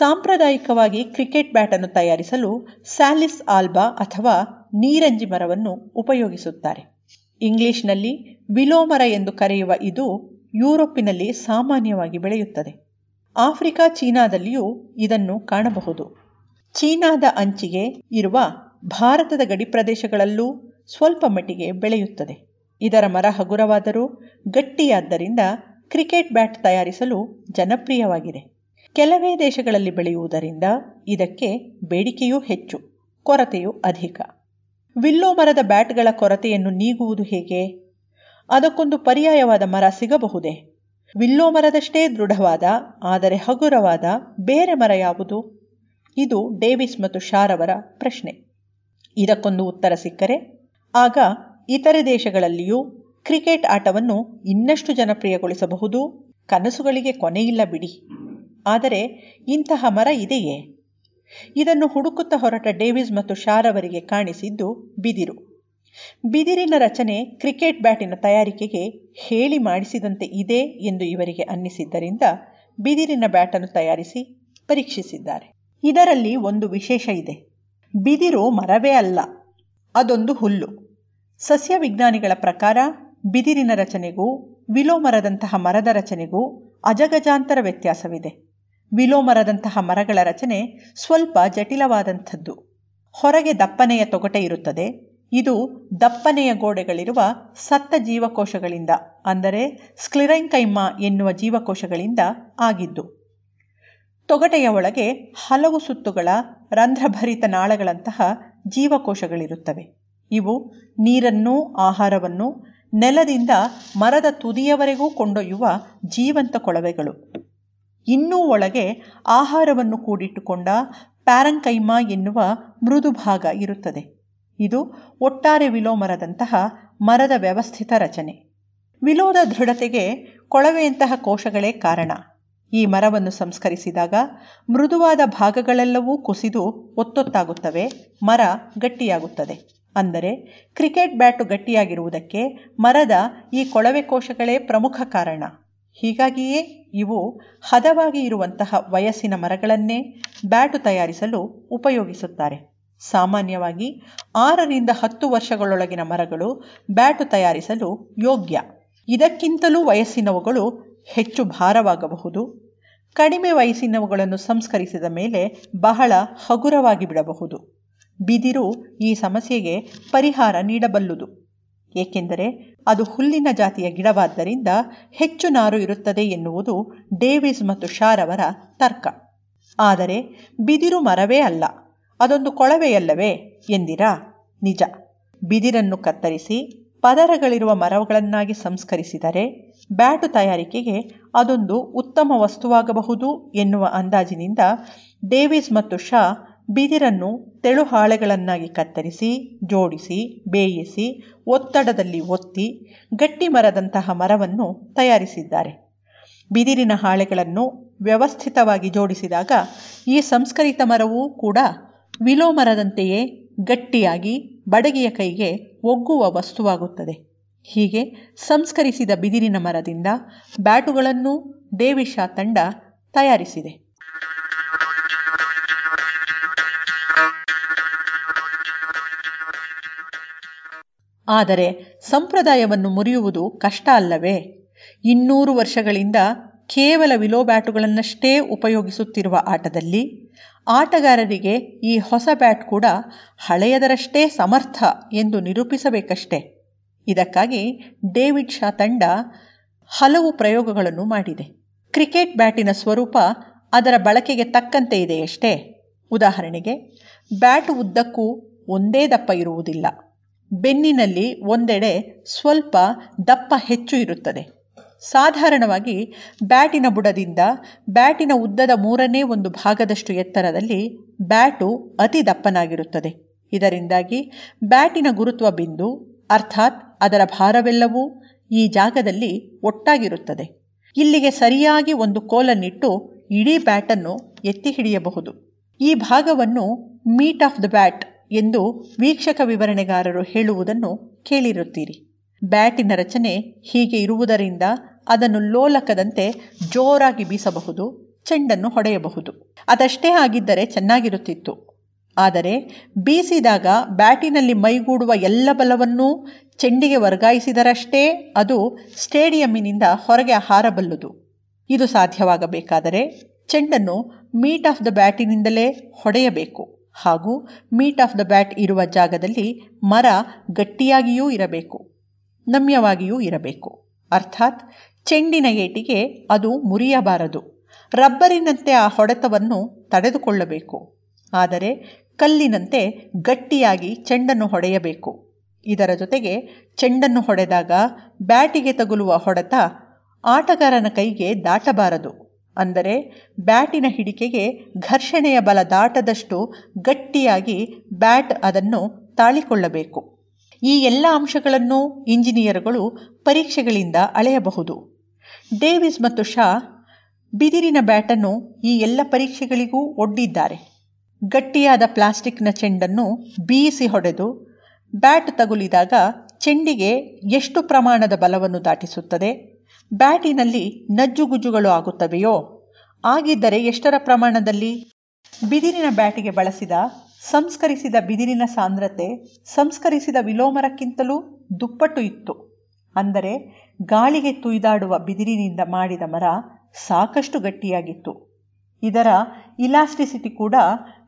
ಸಾಂಪ್ರದಾಯಿಕವಾಗಿ ಕ್ರಿಕೆಟ್ ಬ್ಯಾಟನ್ನು ತಯಾರಿಸಲು ಸ್ಯಾಲಿಸ್ ಆಲ್ಬಾ ಅಥವಾ ನೀರಂಜಿ ಮರವನ್ನು ಉಪಯೋಗಿಸುತ್ತಾರೆ. ಇಂಗ್ಲಿಷ್ನಲ್ಲಿ ವಿಲೋಮರ ಎಂದು ಕರೆಯುವ ಇದು ಯುರೋಪಿನಲ್ಲಿ ಸಾಮಾನ್ಯವಾಗಿ ಬೆಳೆಯುತ್ತದೆ. ಆಫ್ರಿಕಾ, ಚೀನಾದಲ್ಲಿಯೂ ಇದನ್ನು ಕಾಣಬಹುದು. ಚೀನಾದ ಅಂಚಿಗೆ ಇರುವ ಭಾರತದ ಗಡಿ ಪ್ರದೇಶಗಳಲ್ಲೂ ಸ್ವಲ್ಪ ಮಟ್ಟಿಗೆ ಬೆಳೆಯುತ್ತದೆ. ಇದರ ಮರ ಹಗುರವಾದರೂ ಗಟ್ಟಿಯಾದ್ದರಿಂದ ಕ್ರಿಕೆಟ್ ಬ್ಯಾಟ್ ತಯಾರಿಸಲು ಜನಪ್ರಿಯವಾಗಿದೆ. ಕೆಲವೇ ದೇಶಗಳಲ್ಲಿ ಬೆಳೆಯುವುದರಿಂದ ಇದಕ್ಕೆ ಬೇಡಿಕೆಯೂ ಹೆಚ್ಚು, ಕೊರತೆಯೂ ಅಧಿಕ. ವಿಲ್ಲೋ ಮರದ ಬ್ಯಾಟ್ಗಳ ಕೊರತೆಯನ್ನು ನೀಗುವುದು ಹೇಗೆ? ಅದಕ್ಕೊಂದು ಪರ್ಯಾಯವಾದ ಮರ ಸಿಗಬಹುದೇ? ವಿಲ್ಲೋ ಮರದಷ್ಟೇ ದೃಢವಾದ, ಆದರೆ ಹಗುರವಾದ ಬೇರೆ ಮರ ಯಾವುದು? ಇದು ಡೇವಿಸ್ ಮತ್ತು ಶಾರವರ ಪ್ರಶ್ನೆ. ಇದಕ್ಕೊಂದು ಉತ್ತರ ಸಿಕ್ಕರೆ, ಆಗ ಇತರೆ ದೇಶಗಳಲ್ಲಿಯೂ ಕ್ರಿಕೆಟ್ ಆಟವನ್ನು ಇನ್ನಷ್ಟು ಜನಪ್ರಿಯಗೊಳಿಸಬಹುದು. ಕನಸುಗಳಿಗೆ ಕೊನೆಯಿಲ್ಲ ಬಿಡಿ. ಆದರೆ ಇಂತಹ ಮರ ಇದೆಯೇ? ಇದನ್ನು ಹುಡುಕುತ್ತಾ ಹೊರಟ ಡೇವಿಸ್ ಮತ್ತು ಶಾರವರಿಗೆ ಕಾಣಿಸಿದ್ದು ಬಿದಿರು. ಬಿದಿರಿನ ರಚನೆ ಕ್ರಿಕೆಟ್ ಬ್ಯಾಟಿನ ತಯಾರಿಕೆಗೆ ಹೇಳಿ ಮಾಡಿಸಿದಂತೆ ಇದೆ ಎಂದು ಇವರಿಗೆ ಅನ್ನಿಸಿದ್ದರಿಂದ ಬಿದಿರಿನ ಬ್ಯಾಟನ್ನು ತಯಾರಿಸಿ ಪರೀಕ್ಷಿಸಿದ್ದಾರೆ. ಇದರಲ್ಲಿ ಒಂದು ವಿಶೇಷ ಇದೆ. ಬಿದಿರು ಮರವೇ ಅಲ್ಲ, ಅದೊಂದು ಹುಲ್ಲು. ಸಸ್ಯ ವಿಜ್ಞಾನಿಗಳ ಪ್ರಕಾರ ಬಿದಿರಿನ ರಚನೆಗೂ ವಿಲೋ ಮರದಂತಹ ಮರದ ರಚನೆಗೂ ಅಜಗಜಾಂತರ ವ್ಯತ್ಯಾಸವಿದೆ. ವಿಲೋಮರದಂತಹ ಮರಗಳ ರಚನೆ ಸ್ವಲ್ಪ ಜಟಿಲವಾದಂಥದ್ದು. ಹೊರಗೆ ದಪ್ಪನೆಯ ತೊಗಟೆ ಇರುತ್ತದೆ. ಇದು ದಪ್ಪನೆಯ ಗೋಡೆಗಳಿರುವ ಸತ್ತ ಜೀವಕೋಶಗಳಿಂದ, ಅಂದರೆ ಸ್ಕ್ಲಿರೈಂಕೈಮ ಎನ್ನುವ ಜೀವಕೋಶಗಳಿಂದ ಆಗಿದ್ದು. ತೊಗಟೆಯ ಒಳಗೆ ಹಲವು ಸುತ್ತುಗಳ ರಂಧ್ರಭರಿತ ನಾಳಗಳಂತಹ ಜೀವಕೋಶಗಳಿರುತ್ತವೆ. ಇವು ನೀರನ್ನು ಆಹಾರವನ್ನು ನೆಲದಿಂದ ಮರದ ತುದಿಯವರೆಗೂ ಕೊಂಡೊಯ್ಯುವ ಜೀವಂತ ಕೊಳವೆಗಳು. ಇನ್ನೂ ಒಳಗೆ ಆಹಾರವನ್ನು ಕೂಡಿಟ್ಟುಕೊಂಡ ಪ್ಯಾರಂಕೈಮಾ ಎನ್ನುವ ಮೃದು ಭಾಗ ಇರುತ್ತದೆ. ಇದು ಒಟ್ಟಾರೆ ವಿಲೋಮರದಂತಹ ಮರದ ವ್ಯವಸ್ಥಿತ ರಚನೆ. ವಿಲೋದ ದೃಢತೆಗೆ ಕೊಳವೆಯಂತಹ ಕೋಶಗಳೇ ಕಾರಣ. ಈ ಮರವನ್ನು ಸಂಸ್ಕರಿಸಿದಾಗ ಮೃದುವಾದ ಭಾಗಗಳೆಲ್ಲವೂ ಕುಸಿದು ಒತ್ತೊತ್ತಾಗುತ್ತವೆ, ಮರ ಗಟ್ಟಿಯಾಗುತ್ತದೆ. ಅಂದರೆ ಕ್ರಿಕೆಟ್ ಬ್ಯಾಟು ಗಟ್ಟಿಯಾಗಿರುವುದಕ್ಕೆ ಮರದ ಈ ಕೊಳವೆ ಕೋಶಗಳೇ ಪ್ರಮುಖ ಕಾರಣ. ಹೀಗಾಗಿಯೇ ಇವು ಹದವಾಗಿ ಇರುವಂತಹ ವಯಸ್ಸಿನ ಮರಗಳನ್ನೇ ಬ್ಯಾಟು ತಯಾರಿಸಲು ಉಪಯೋಗಿಸುತ್ತಾರೆ. ಸಾಮಾನ್ಯವಾಗಿ ಆರರಿಂದ ಹತ್ತು ವರ್ಷಗಳೊಳಗಿನ ಮರಗಳು ಬ್ಯಾಟು ತಯಾರಿಸಲು ಯೋಗ್ಯ. ಇದಕ್ಕಿಂತಲೂ ವಯಸ್ಸಿನವುಗಳು ಹೆಚ್ಚು ಭಾರವಾಗಬಹುದು. ಕಡಿಮೆ ವಯಸ್ಸಿನವುಗಳನ್ನು ಸಂಸ್ಕರಿಸಿದ ಮೇಲೆ ಬಹಳ ಹಗುರವಾಗಿ ಬಿಡಬಹುದು. ಬಿದಿರು ಈ ಸಮಸ್ಯೆಗೆ ಪರಿಹಾರ ನೀಡಬಲ್ಲುದು. ಏಕೆಂದರೆ ಅದು ಹುಲ್ಲಿನ ಜಾತಿಯ ಗಿಡವಾದ್ದರಿಂದ ಹೆಚ್ಚು ನಾರು ಇರುತ್ತದೆ ಎನ್ನುವುದು ಡೇವಿಸ್ ಮತ್ತು ಶಾರವರ ತರ್ಕ. ಆದರೆ ಬಿದಿರು ಮರವೇ ಅಲ್ಲ, ಅದೊಂದು ಕೊಳವೆಯಲ್ಲವೇ ಎಂದಿರಾ? ನಿಜ. ಬಿದಿರನ್ನು ಕತ್ತರಿಸಿ ಪದರಗಳಿರುವ ಮರಗಳನ್ನಾಗಿ ಸಂಸ್ಕರಿಸಿದರೆ ಬ್ಯಾಟು ತಯಾರಿಕೆಗೆ ಅದೊಂದು ಉತ್ತಮ ವಸ್ತುವಾಗಬಹುದು ಎನ್ನುವ ಅಂದಾಜಿನಿಂದ ಡೇವಿಸ್ ಮತ್ತು ಶಾ ಬಿದಿರನ್ನು ತೆಳು ಹಾಳೆಗಳನ್ನಾಗಿ ಕತ್ತರಿಸಿ, ಜೋಡಿಸಿ, ಬೇಯಿಸಿ, ಒತ್ತಡದಲ್ಲಿ ಒತ್ತಿ, ಗಟ್ಟಿ ಮರದಂತಹ ಮರವನ್ನು ತಯಾರಿಸಿದ್ದಾರೆ. ಬಿದಿರಿನ ಹಾಳೆಗಳನ್ನು ವ್ಯವಸ್ಥಿತವಾಗಿ ಜೋಡಿಸಿದಾಗ ಈ ಸಂಸ್ಕರಿತ ಮರವೂ ಕೂಡ ವಿಲೋ ಮರದಂತೆಯೇ ಗಟ್ಟಿಯಾಗಿ ಬಡಗಿಯ ಕೈಗೆ ಒಗ್ಗುವ ವಸ್ತುವಾಗುತ್ತದೆ. ಹೀಗೆ ಸಂಸ್ಕರಿಸಿದ ಬಿದಿರಿನ ಮರದಿಂದ ಬ್ಯಾಟುಗಳನ್ನು ದೇವಿಶಾ ತಂಡ ತಯಾರಿಸಿದೆ. ಆದರೆ ಸಂಪ್ರದಾಯವನ್ನು ಮುರಿಯುವುದು ಕಷ್ಟ ಅಲ್ಲವೇ? ಇನ್ನೂರು ವರ್ಷಗಳಿಂದ ಕೇವಲ ವಿಲೋ ಬ್ಯಾಟುಗಳನ್ನಷ್ಟೇ ಉಪಯೋಗಿಸುತ್ತಿರುವ ಆಟದಲ್ಲಿ ಆಟಗಾರರಿಗೆ ಈ ಹೊಸ ಬ್ಯಾಟ್ ಕೂಡ ಹಳೆಯದರಷ್ಟೇ ಸಮರ್ಥ ಎಂದು ನಿರೂಪಿಸಬೇಕಷ್ಟೆ. ಇದಕ್ಕಾಗಿ ಡೇವಿಡ್ ಶಾ ತಂಡ ಹಲವು ಪ್ರಯೋಗಗಳನ್ನು ಮಾಡಿದೆ. ಕ್ರಿಕೆಟ್ ಬ್ಯಾಟಿನ ಸ್ವರೂಪ ಅದರ ಬಳಕೆಗೆ ತಕ್ಕಂತೆ ಇದೆಯಷ್ಟೇ. ಉದಾಹರಣೆಗೆ ಬ್ಯಾಟ್ ಉದ್ದಕ್ಕೂ ಒಂದೇ ದಪ್ಪ ಇರುವುದಿಲ್ಲ. ಬೆನ್ನಿನಲ್ಲಿ ಒಂದೆಡೆ ಸ್ವಲ್ಪ ದಪ್ಪ ಹೆಚ್ಚು ಇರುತ್ತದೆ. ಸಾಧಾರಣವಾಗಿ ಬ್ಯಾಟಿನ ಬುಡದಿಂದ ಬ್ಯಾಟಿನ ಉದ್ದದ ಮೂರನೇ ಒಂದು ಭಾಗದಷ್ಟು ಎತ್ತರದಲ್ಲಿ ಬ್ಯಾಟು ಅತಿ ದಪ್ಪನಾಗಿರುತ್ತದೆ. ಇದರಿಂದಾಗಿ ಬ್ಯಾಟಿನ ಗುರುತ್ವ ಬಿಂದು, ಅರ್ಥಾತ್ ಅದರ ಭಾರವೆಲ್ಲವೂ ಈ ಜಾಗದಲ್ಲಿ ಒಟ್ಟಾಗಿರುತ್ತದೆ. ಇಲ್ಲಿಗೆ ಸರಿಯಾಗಿ ಒಂದು ಕೋಲನ್ನಿಟ್ಟು ಇಡೀ ಬ್ಯಾಟನ್ನು ಎತ್ತಿ ಹಿಡಿಯಬಹುದು. ಈ ಭಾಗವನ್ನು ಮೀಟ್ ಆಫ್ ದ ಬ್ಯಾಟ್ ಎಂದು ವೀಕ್ಷಕ ವಿವರಣೆಗಾರರು ಹೇಳುವುದನ್ನು ಕೇಳಿರುತ್ತೀರಿ. ಬ್ಯಾಟಿನ ರಚನೆ ಹೀಗೆ ಇರುವುದರಿಂದ ಅದನ್ನು ಲೋಲಕದಂತೆ ಜೋರಾಗಿ ಬೀಸಬಹುದು, ಚೆಂಡನ್ನು ಹೊಡೆಯಬಹುದು. ಅದಷ್ಟೇ ಆಗಿದ್ದರೆ ಚೆನ್ನಾಗಿರುತ್ತಿತ್ತು. ಆದರೆ ಬೀಸಿದಾಗ ಬ್ಯಾಟಿನಲ್ಲಿ ಮೈಗೂಡುವ ಎಲ್ಲ ಬಲವನ್ನೂ ಚೆಂಡಿಗೆ ವರ್ಗಾಯಿಸಿದರಷ್ಟೇ ಅದು ಸ್ಟೇಡಿಯಂನಿಂದ ಹೊರಗೆ ಹಾರಬಲ್ಲುದು. ಇದು ಸಾಧ್ಯವಾಗಬೇಕಾದರೆ ಚೆಂಡನ್ನು ಮೀಟ್ ಆಫ್ ದ ಬ್ಯಾಟಿನಿಂದಲೇ ಹೊಡೆಯಬೇಕು. ಹಾಗೂ ಮೀಟ್ ಆಫ್ ದ ಬ್ಯಾಟ್ ಇರುವ ಜಾಗದಲ್ಲಿ ಮರ ಗಟ್ಟಿಯಾಗಿಯೂ ಇರಬೇಕು, ನಮ್ಯವಾಗಿಯೂ ಇರಬೇಕು. ಅರ್ಥಾತ್ ಚೆಂಡಿನ ಏಟಿಗೆ ಅದು ಮುರಿಯಬಾರದು. ರಬ್ಬರಿನಂತೆ ಆ ಹೊಡೆತವನ್ನು ತಡೆದುಕೊಳ್ಳಬೇಕು. ಆದರೆ ಕಲ್ಲಿನಂತೆ ಗಟ್ಟಿಯಾಗಿ ಚೆಂಡನ್ನು ಹೊಡೆಯಬೇಕು. ಇದರ ಜೊತೆಗೆ ಚೆಂಡನ್ನು ಹೊಡೆದಾಗ ಬ್ಯಾಟಿಗೆ ತಗುಲುವ ಹೊಡೆತ ಆಟಗಾರನ ಕೈಗೆ ದಾಟಬಾರದು. ಅಂದರೆ ಬ್ಯಾಟಿನ ಹಿಡಿಕೆಗೆ ಘರ್ಷಣೆಯ ಬಲ ದಾಟದಷ್ಟು ಗಟ್ಟಿಯಾಗಿ ಬ್ಯಾಟ್ ಅದನ್ನು ತಾಳಿಕೊಳ್ಳಬೇಕು. ಈ ಎಲ್ಲ ಅಂಶಗಳನ್ನು ಇಂಜಿನಿಯರ್ಗಳು ಪರೀಕ್ಷೆಗಳಿಂದ ಅಳೆಯಬಹುದು. ಡೇವಿಸ್ ಮತ್ತು ಶಾ ಬಿದಿರಿನ ಬ್ಯಾಟನ್ನು ಈ ಎಲ್ಲ ಪರೀಕ್ಷೆಗಳಿಗೂ ಒಡ್ಡಿದ್ದಾರೆ. ಗಟ್ಟಿಯಾದ ಪ್ಲಾಸ್ಟಿಕ್ನ ಚೆಂಡನ್ನು ಬೀಸಿ ಹೊಡೆದು ಬ್ಯಾಟ್ ತಗುಲಿದಾಗ ಚೆಂಡಿಗೆ ಎಷ್ಟು ಪ್ರಮಾಣದ ಬಲವನ್ನು ದಾಟಿಸುತ್ತದೆ? ಬ್ಯಾಟಿನಲ್ಲಿ ನಜ್ಜುಗುಜ್ಜುಗಳು ಆಗುತ್ತವೆಯೋ? ಆಗಿದ್ದರೆ ಎಷ್ಟರ ಪ್ರಮಾಣದಲ್ಲಿ? ಬಿದಿರಿನ ಬ್ಯಾಟಿಗೆ ಬಳಸಿದ, ಸಂಸ್ಕರಿಸಿದ ಬಿದಿರಿನ ಸಾಂದ್ರತೆ, ಸಂಸ್ಕರಿಸಿದ ವಿಲೋಮರಕ್ಕಿಂತಲೂ ದುಪ್ಪಟ್ಟು ಇತ್ತು. ಅಂದರೆ, ಗಾಳಿಗೆ ತುಯ್ದಾಡುವ ಬಿದಿರಿನಿಂದ ಮಾಡಿದ ಮರ ಸಾಕಷ್ಟು ಗಟ್ಟಿಯಾಗಿತ್ತು. ಇದರ ಇಲಾಸ್ಟಿಸಿಟಿ ಕೂಡ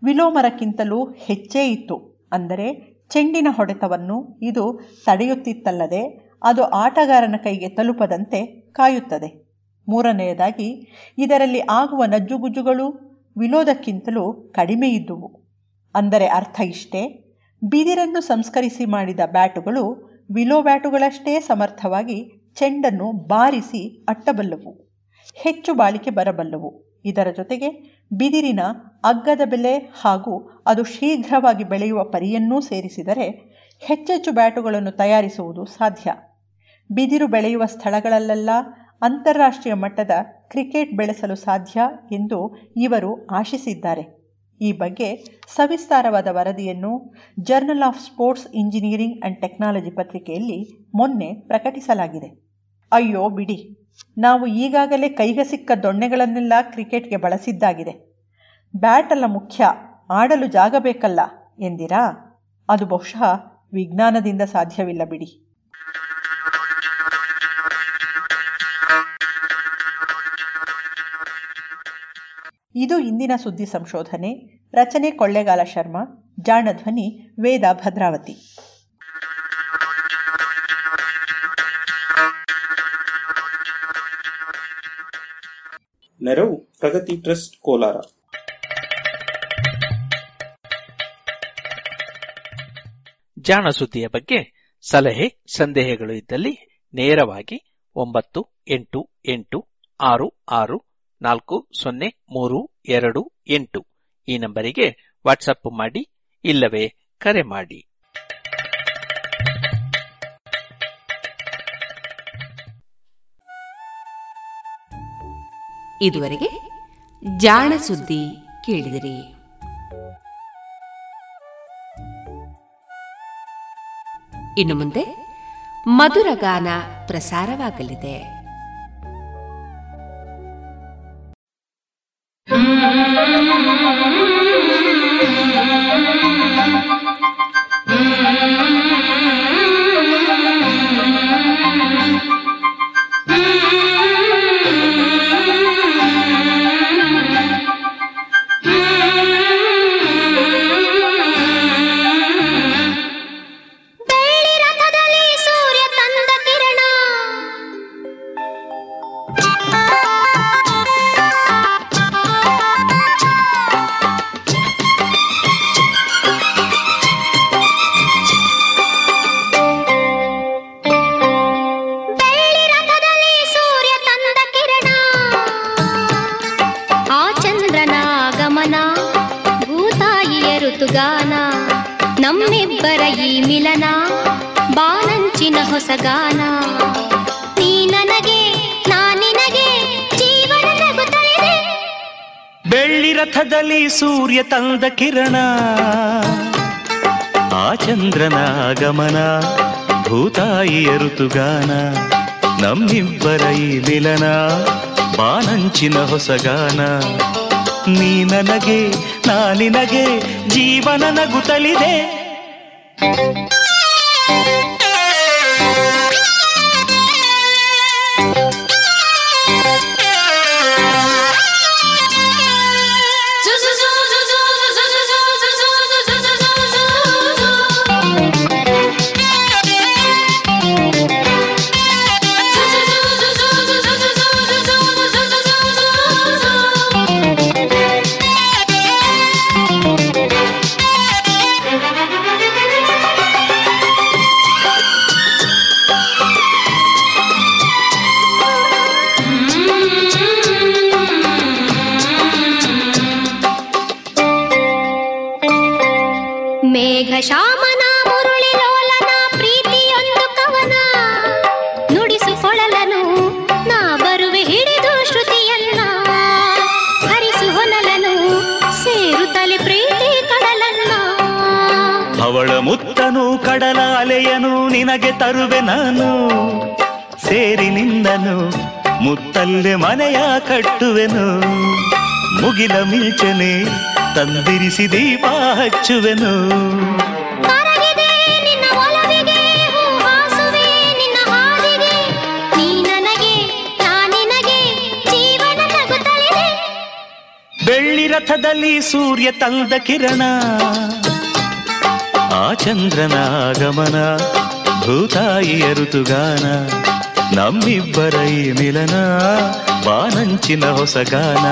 ವಿಲೋಮರಕ್ಕಿಂತಲೂ ಹೆಚ್ಚೇ ಇತ್ತು. ಅಂದರೆ, ಚೆಂಡಿನ ಹೊಡೆತವನ್ನು ಇದು ತಡೆಯುತ್ತಿತ್ತಲ್ಲದೆ, ಅದು ಆಟಗಾರನ ಕೈಗೆ ತಲುಪದಂತೆ ಕಾಯುತ್ತದೆ. ಮೂರನೆಯದಾಗಿ, ಇದರಲ್ಲಿ ಆಗುವ ನಜ್ಜುಗುಜ್ಜುಗಳು ವಿಲೋದಕ್ಕಿಂತಲೂ ಕಡಿಮೆ ಇದ್ದುವು ಅಂದರೆ ಅರ್ಥ ಇಷ್ಟೇ, ಬಿದಿರನ್ನು ಸಂಸ್ಕರಿಸಿ ಮಾಡಿದ ಬ್ಯಾಟುಗಳು ವಿಲೋ ಬ್ಯಾಟುಗಳಷ್ಟೇ ಸಮರ್ಥವಾಗಿ ಚೆಂಡನ್ನು ಬಾರಿಸಿ ಅಟ್ಟಬಲ್ಲವು, ಹೆಚ್ಚು ಬಾಳಿಕೆ ಬರಬಲ್ಲವು. ಇದರ ಜೊತೆಗೆ ಬಿದಿರಿನ ಅಗ್ಗದ ಬೆಲೆ ಹಾಗೂ ಅದು ಶೀಘ್ರವಾಗಿ ಬೆಳೆಯುವ ಪರಿಯನ್ನೂ ಸೇರಿಸಿದರೆ ಹೆಚ್ಚೆಚ್ಚು ಬ್ಯಾಟುಗಳನ್ನು ತಯಾರಿಸುವುದು ಸಾಧ್ಯ. ಬಿದಿರು ಬೆಳೆಯುವ ಸ್ಥಳಗಳಲ್ಲೆಲ್ಲ ಅಂತಾರಾಷ್ಟ್ರೀಯ ಮಟ್ಟದ ಕ್ರಿಕೆಟ್ ಬೆಳೆಸಲು ಸಾಧ್ಯ ಎಂದು ಇವರು ಆಶಿಸಿದ್ದಾರೆ. ಈ ಬಗ್ಗೆ ಸವಿಸ್ತಾರವಾದ ವರದಿಯನ್ನು journal of sports engineering and technology ಪತ್ರಿಕೆಯಲ್ಲಿ ಮೊನ್ನೆ ಪ್ರಕಟಿಸಲಾಗಿದೆ. ಅಯ್ಯೋ ಬಿಡಿ, ನಾವು ಈಗಾಗಲೇ ಕೈಗೆ ಸಿಕ್ಕ ದೊಣ್ಣೆಗಳನ್ನೆಲ್ಲ ಕ್ರಿಕೆಟ್ಗೆ ಬಳಸಿದ್ದಾಗಿದೆ. ಬ್ಯಾಟ್ ಅಲ್ಲ ಮುಖ್ಯ, ಆಡಲು ಜಾಗ ಬೇಕಲ್ಲ ಎಂದಿರಾ? ಅದು ಬಹುಶಃ ವಿಜ್ಞಾನದಿಂದ ಸಾಧ್ಯವಿಲ್ಲ ಬಿಡಿ. ಇದು ಇಂದಿನ ಸುದ್ದಿ ಸಂಶೋಧನೆ ರಚನೆ ಕೊಳ್ಳೇಗಾಲ ಶರ್ಮಾ ಜಾಣಧ್ವನಿ ವೇದ ಭದ್ರಾವತಿ. ನೆರವು ಪ್ರಗತಿ ಟ್ರಸ್ಟ್ ಕೋಲಾರ. ಜಾಣ ಸುದ್ದಿಯ ಬಗ್ಗೆ ಸಲಹೆ ಸಂದೇಹಗಳು ಇದ್ದಲ್ಲಿ ನೇರವಾಗಿ ಒಂಬತ್ತು ಎಂಟು ಎಂಟು ಆರು ಆರು ನಾಲ್ಕು, ಸೊನ್ನೆ, ಮೂರು, ಎರಡು, ಎಂಟು. ಈ ನಂಬರಿಗೆ ವಾಟ್ಸಪ್ ಮಾಡಿ, ಇಲ್ಲವೇ ಕರೆ ಮಾಡಿ. ಇದುವರೆಗೆ ಜಾಣ ಸುದ್ದಿ ಕೇಳಿದಿರಿ. ಇನ್ನು ಮುಂದೆ ಮಧುರಗಾನ ಪ್ರಸಾರವಾಗಲಿದೆ. ಸೂರ್ಯ ತಂದ ಕಿರಣ, ಆ ಚಂದ್ರನ ಆಗಮನ, ಭೂತಾಯಿಯ ಋತುಗಾನ, ನಮ್ಮಿಬ್ಬರ ಈ ಮಿಲನ, ಬಾನಂಚಿನ ಹೊಸಗಾನ ನೀ ನನಗೆ ನಾನಿನಗೆ ಜೀವನ ನಗುತ್ತಲಿದೆ. ನಿನಗೆ ತರುವೆ ನಾನು. ಸೇರಿ ನಿಂದನು ಮುತ್ತಲ್ಲೆ ಮನೆಯ ಕಟ್ಟುವೆನು. ಮುಗಿಲ ಮಿಂಚನೆ ತಂದಿರಿಸಿ ದೀಪ ಹಚ್ಚುವೆನು. ಬೆಳ್ಳಿ ರಥದಲ್ಲಿ ಸೂರ್ಯ ತಂದ ಕಿರಣ. ಆ ಚಂದ್ರನ ಆಗಮನ ಭೂತಾಯಿಯ ಋತುಗಾನ ನಮ್ಮಿಬ್ಬರ ಈ ಮಿಲನ ಬಾನಂಚಿನ ಹೊಸಗಾನ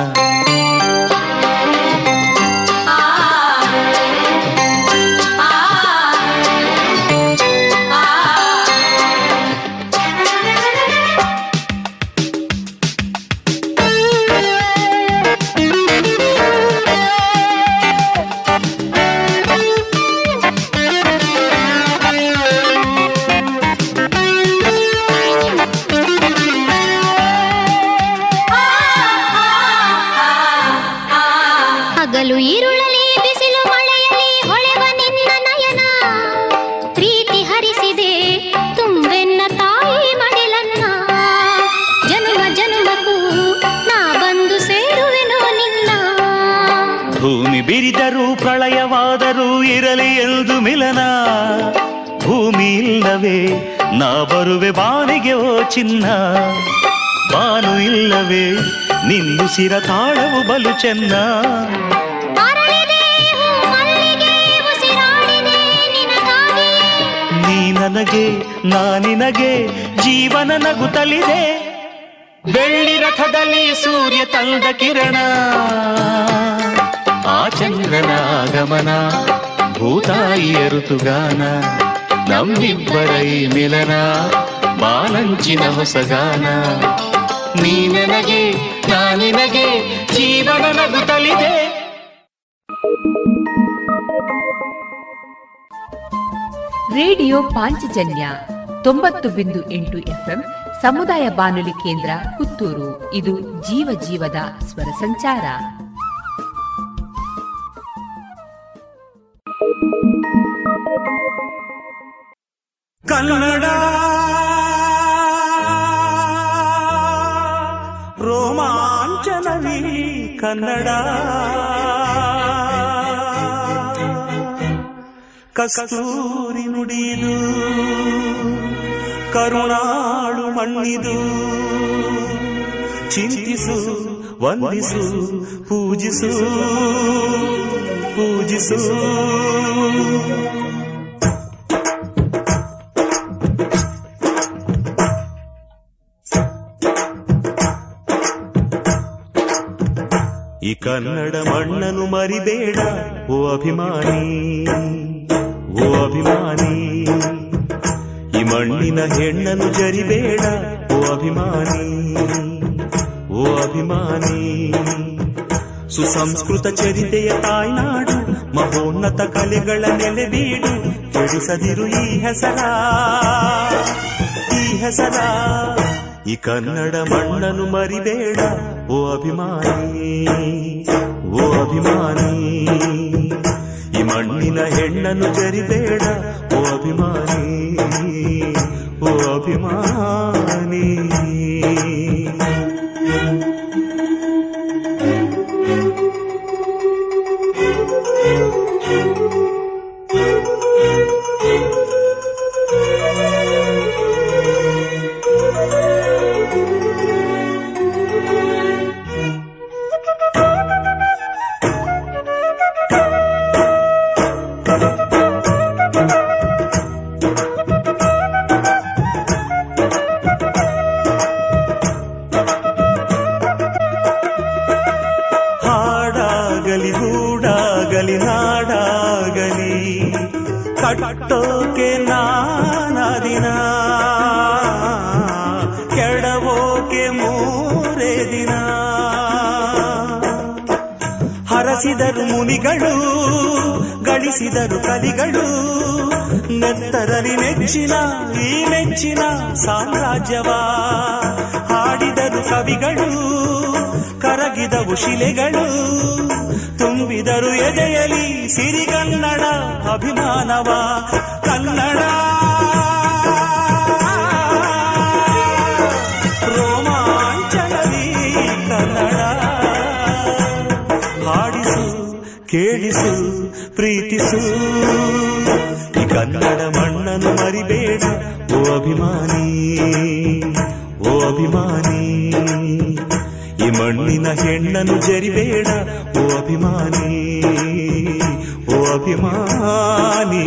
ಚಿನ್ನ. ಬಾನು ಇಲ್ಲವೇ ನಿನ್ನುಸಿರ ತಾಳವು ಬಲು ಚೆನ್ನ. ನೀ ನನಗೆ ನಾನಿನಗೆ ಜೀವನ ನಗುತ್ತಲಿದೆ ಬೆಳ್ಳಿ ರಥದಲ್ಲಿ ಸೂರ್ಯ ತಂದ ಕಿರಣ. ಆ ಚಂದ್ರನ ಆಗಮನ ಭೂತಾಯಿಯ ಋತುಗಾನ ನಮ್ಮಿಬ್ಬರ ಈ ಮಿಲನ. ಬಾಲಂಚಿನ ಹೊಸಗಾನ ನೀ ನನಗೆ ನಾನಿನಗೆ ಜೀವನ ನಗುತ್ತಲಿದೆ ರೇಡಿಯೋ ಪಾಂಚಜನ್ಯ ತೊಂಬತ್ತು ಬಿಂದು ಎಂಟು ಎಫ್ಎಂ ಸಮುದಾಯ ಬಾನುಲಿ ಕೇಂದ್ರ ಪುತ್ತೂರು. ಇದು ಜೀವ ಜೀವದ ಸ್ವರ ಸಂಚಾರ. ಕನ್ನಡ ಕನ್ನಡ. ಕಸ್ತೂರಿ ನುಡಿದು ಕರುಣಾಳು ಮಣ್ಣಿದು ಚಿಂತಿಸು ವಂದಿಸು ಪೂಜಿಸು ಪೂಜಿಸು. ಕನ್ನಡ ಮಣ್ಣನು ಮರಿಬೇಡ. ಓ ಅಭಿಮಾನಿ ಓ ಅಭಿಮಾನಿ. ಈ ಮಣ್ಣಿನ ಹೆಣ್ಣನು ಜರಿಬೇಡ. ಓ ಅಭಿಮಾನಿ ಓ ಅಭಿಮಾನಿ. ಸುಸಂಸ್ಕೃತ ಚರಿತೆಯ ತಾಯ್ನಾಡು, ಮಹೋನ್ನತ ಕಲೆಗಳ ನೆಲೆಬೀಡು. ಕೆಡಿಸದಿರು ಈ ಹೆಸರ ಈ ಹೆಸರ. ಈ ಕನ್ನಡ ಮಣ್ಣನು ಮರಿಬೇಡ. ಓ ಅಭಿಮಾನಿ ಓ ಅಭಿಮಾನಿ ಈ ಮಣ್ಣಿನ ಹೆಣ್ಣನ್ನು ಜರಿಬೇಡ ಓ ಅಭಿಮಾನಿ ಓ ಅಭಿಮಾನಿ ಗಳಿಸಿದರು ಕಲಿಗಳು ನೆತ್ತರಲಿ ಮೆಚ್ಚಿನ, ಈ ನೆಚ್ಚಿನ ಸಾಮ್ರಾಜ್ಯವ. ಹಾಡಿದರು ಕವಿಗಳು, ಕರಗಿದವು ಶಿಲೆಗಳು. ತುಂಬಿದರು ಎದೆಯಲಿ ಅಭಿಮಾನವ. ಕನ್ನಡ. ರೋಮಾಂಚನವಿ ಕನ್ನಡ. ಹಾಡಿಸು, ಕೇಳಿಸು. ಪ್ರೀತಿಸು ಈ ಕನ್ನಡ ಮಣ್ಣನ್ನು ಮರಿಬೇಡ. ಓ ಅಭಿಮಾನಿ ಓ ಅಭಿಮಾನಿ. ಈ ಮಣ್ಣಿನ ಹೆಣ್ಣನ್ನು ಜರಿಬೇಡ. ಓ ಅಭಿಮಾನಿ ಓ ಅಭಿಮಾನಿ.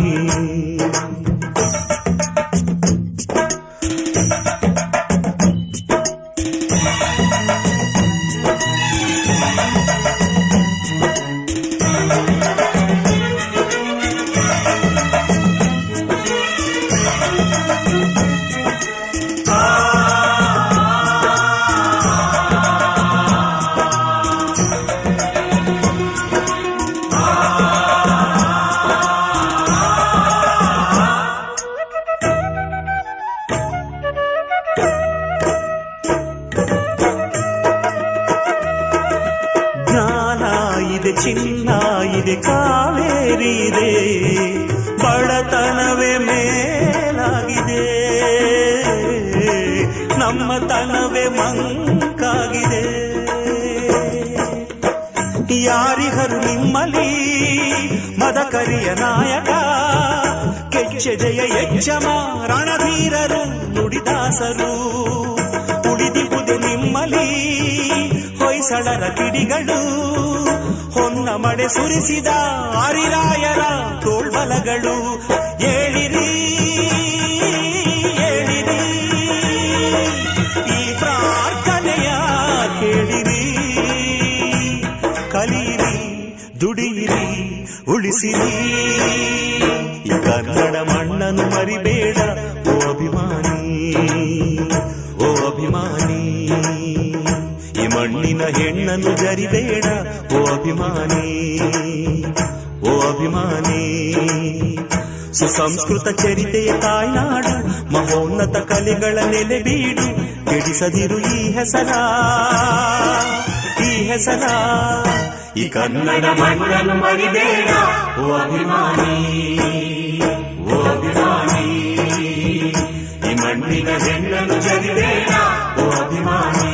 ಚಿನ್ನ ಇದೆ, ಕಾವೇರಿ ಇದೆ, ಬಡತನವೇ ಮೇಲಾಗಿದೆ. ನಮ್ಮ ತನವೇ ಮಂಕಾಗಿದೆ. ಯಾರಿಗರು ನಿಮ್ಮಲಿ ಮದಕರಿಯ ಕರಿಯ ನಾಯಕ, ಕೆಚ್ಚೆದೆಯ ಯಜ್ಜಮ ರಣಧೀರರು ನುಡಿದಾಸರು ಉಳಿದಿಬುದು ನಿಮ್ಮಲಿ ಹೊಯ್ಸಳರ ಕಿಡಿಗಳು. ಹೊನ್ನ ಮಳೆ ಸುರಿಸಿದ ಆರಿರಾಯರ ತೋಳ್ಬಲಗಳು. ಏಳಿರಿ ಏಳಿರಿ, ಈ ಪ್ರಾರ್ಥನೆಯ ಕೇಳಿರಿ. ಕಲಿಯಿರಿ ದುಡಿಯಿರಿ, ಉಳಿಸಿರಿ. ಕನ್ನಡ ಮಣ್ಣನ್ನು ಮರಿಬೇಡ. ಹೆಣ್ಣನ್ನು ಜರಿಬೇಡ. ಓ ಅಭಿಮಾನಿ ಓ ಅಭಿಮಾನಿ. ಸುಸಂಸ್ಕೃತ ಚರಿತೆಯ ತಾಯ್ನಾಡು, ಮಹೋನ್ನತ ಕಲೆಗಳ ನೆಲೆ ಬೀಡು ಕೆಡಿಸದಿರು ಈ ಹೆಸರ. ಈ ಹೆಸರ. ಈ ಕನ್ನಡ ಮಣ್ಣನ್ನು ಮರಿಬೇಡ. ಓ ಅಭಿಮಾನಿ ಓ ಅಭಿಮಾನಿ. ಈ ಮಣ್ಣಿನ ಹೆಣ್ಣನ್ನು ಜರಿಬೇಡ. ಓ ಅಭಿಮಾನಿ.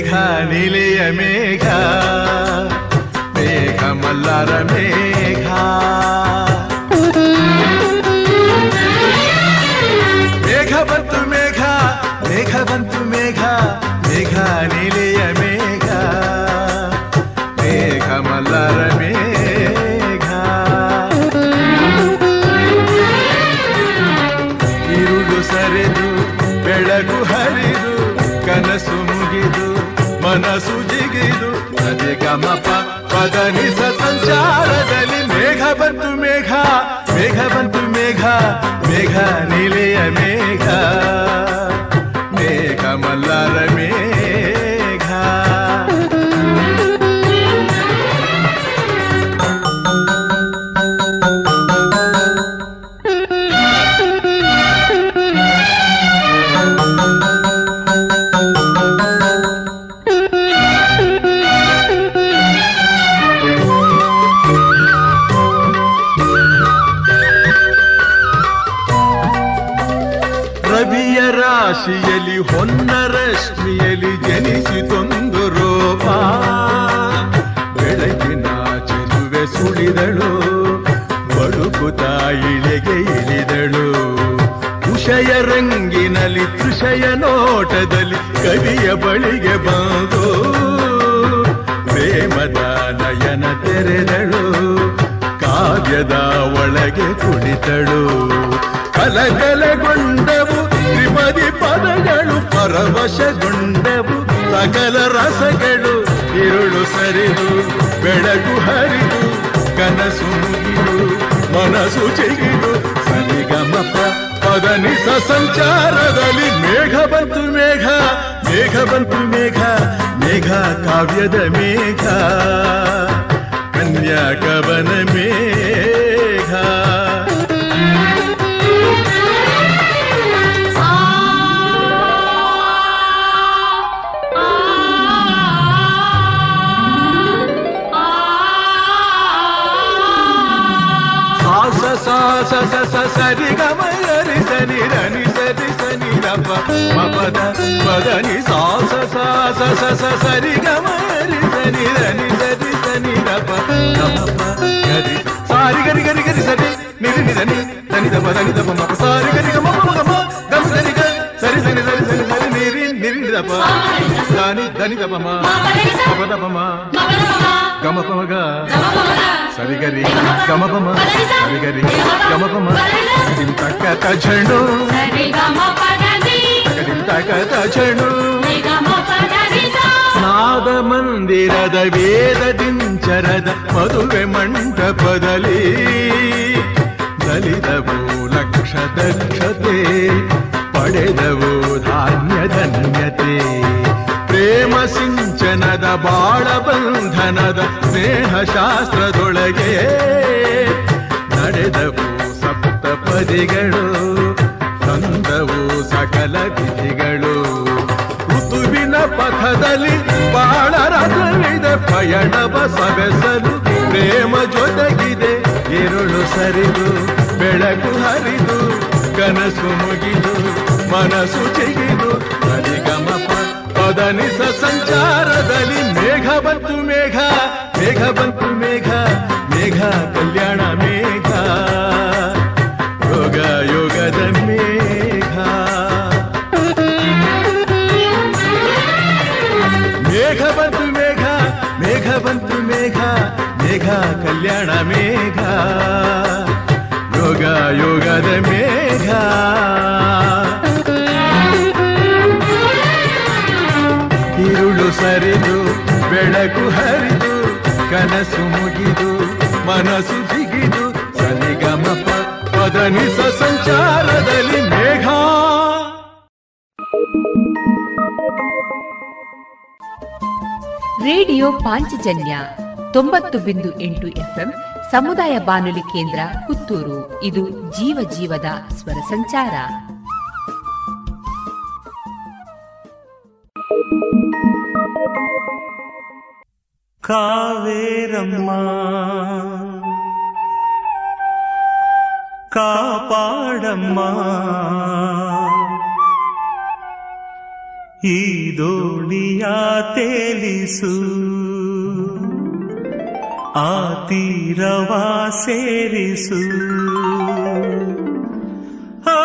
ಮೇಘ ನೀಲೆಯ ಮೇಘ ಮೇಘ ಮಲ್ಲರ ಗಮಪ ಪದನಿಸ ಸಂಚಾರದಲ್ಲಿ ಮೇಘ ಬಂತು ಮೇಘ ಮೇಘ ಬಂತು ಮೇಘ ಮೇಘ ನೋಟದಲ್ಲಿ ಕವಿಯ ಬಳಿಗೆ ಬಂದು ಪ್ರೇಮದ ನಯನ ತೆರೆದಳು, ಕಾವ್ಯದ ಒಳಗೆ ಕುಳಿತಳು ಕಲಕಲಗೊಂಡವು ತ್ರಿಪದಿ ಪದಗಳು, ಪರವಶಗೊಂಡವು ಸಕಲ ರಸಗಳು. ಇರುಳು ಸರಿದು, ಬೆಳಕು ಹರಿದು, ಕನಸು ಮುಗಿದು, ಮನಸ್ಸು ಚಿಗಿದು ಸರಿಗಮಪ ಪದನಿಸ ಸಂಚಾರದಲ್ಲಿ ಮೇಘ ಬಂತು ಮೇಘ ಮೇಘ ಬಂತು ಮೇಘ ಮೇಘ ಕಾವ್ಯದ ಮೇಘ ಕನ್ಯಾ ಕವನ ಮೇಘ. ಸನಿ ರಪ ಮಪದ ಪದನಿ ಸಾಸ ಸಾಸ ಸ ಸ ಸರಿ ಗಮಯರಿ ಸನಿ ರನಿ ಸರಿ ಸನಿ ರಪ ಗಮಪ ಗರಿ ಸಾರಿ ಗರಿ ಗರಿ ಗರಿ ಸರಿ ನಿರಿ ನಿಧನಿ ಧನಿ ದಪ ಧನಿ ದಪ ಮಪ ಸಾರಿ ಗರಿ ಗಮ ಮಮ ಗಮ ಗಮ ಸರಿ ಗ ಸರಿ ಸರಿ ಸರಿ ಸರಿ ಸರಿ ನಿರಿ ನಿರಿ ದಪ ದಾನಿ ಧನಿ ದಪಮ ದಪಮ ಗಮಪಮಗ ಸರಿಗರಿ ಗಮಪಮ ಸರಿಗರಿ ಗಮಪಮ ದಿಂ ತಕ್ಕ ತಜಣು ದಿಂ ತಕ್ಕ ಚಣು ನಾದ ಮಂದಿರದ ವೇದ ದಿಂಚರದ ಮದುವೆ ಮಂಟಪದಲ್ಲಿ ದಲಿತವು ಲಕ್ಷ ದಕ್ಷತೆ ಪಡೆದವು ಧಾನ್ಯ ಧನ್ಯತೆ. ಪ್ರೇಮ ಸಿಂಚನದ ಬಾಳ ಬಂಧನದ ಸ್ನೇಹ ಶಾಸ್ತ್ರದೊಳಗೆ ನಡೆದವು ಸಪ್ತಪದಿಗಳು ತಂದವು ಸಕಲ ಪಯಣವ ಸವೆಸಲು ಪ್ರೇಮ ಜೊತೆಗಿದೆ. ಇರುಳು ಸರಿದು, ಬೆಳಕು ಹರಿದು, ಕನಸು ಮುಗಿದು, ಮನಸ್ಸು ಚಿಗಿದು ಹರಿಗಮಪ ಪದನಿಸ ಸಂಚಾರದಲ್ಲಿ ಮೇಘ ಬಂತು ಮೇಘ ಮೇಘ ಬಂತು ಮೇಘ ಮೇಘ ಕಲ್ಯಾಣ ಮೇಘ ಯೋಗ ಯೋಗದ ಮೇಘ. ಇರುಳು ಸರಿದು ಬೆಳಕು ಹರಿದು ಕನಸು ಮುಗಿದು ಮನಸ್ಸು ಜಿಗಿದು ಸನಿಗಮ ಪದನಿಸ ಸಂಚಾರದಲ್ಲಿ ಮೇಘ. ರೇಡಿಯೋ ಪಾಂಚಜನ್ಯ ತೊಂಬತ್ತು ಬಿಂದು ಎಂಟು ಎಫ್ಎಂ ಸಮುದಾಯ ಬಾನುಲಿ ಕೇಂದ್ರ ಪುತ್ತೂರು. ಇದು ಜೀವ ಜೀವದ ಸ್ವರ ಸಂಚಾರ. ಕಾವೇರಮ್ಮ ಕಾಪಾಡಮ್ಮ. ಈ ದೋಣಿಯ ತೇಲಿಸು. ಆ ತೀರವ ಸೇರಿಸು ಆ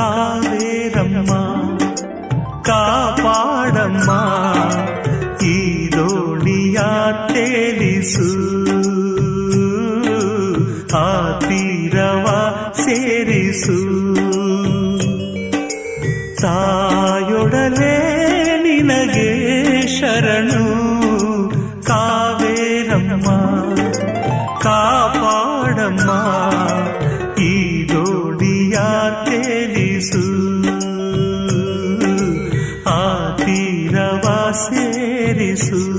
ಕಾವೇರಮ್ಮ ಕಾಪಾಡಮ್ಮ ಈ ದೋಣಿಯ ತೇಲಿಸು ಆ ಸೇರಿಸು ತಾಯೊಡಲೆ ನಿನಗೆ ಶರಣು. ಕಾವೇರಮ್ಮ ಕಾಪಾಡಮ್ಮ. ಈ ದೋಡಿಯ ತೇಲಿಸು ಆ ತೀರವ ಸೇರಿಸು.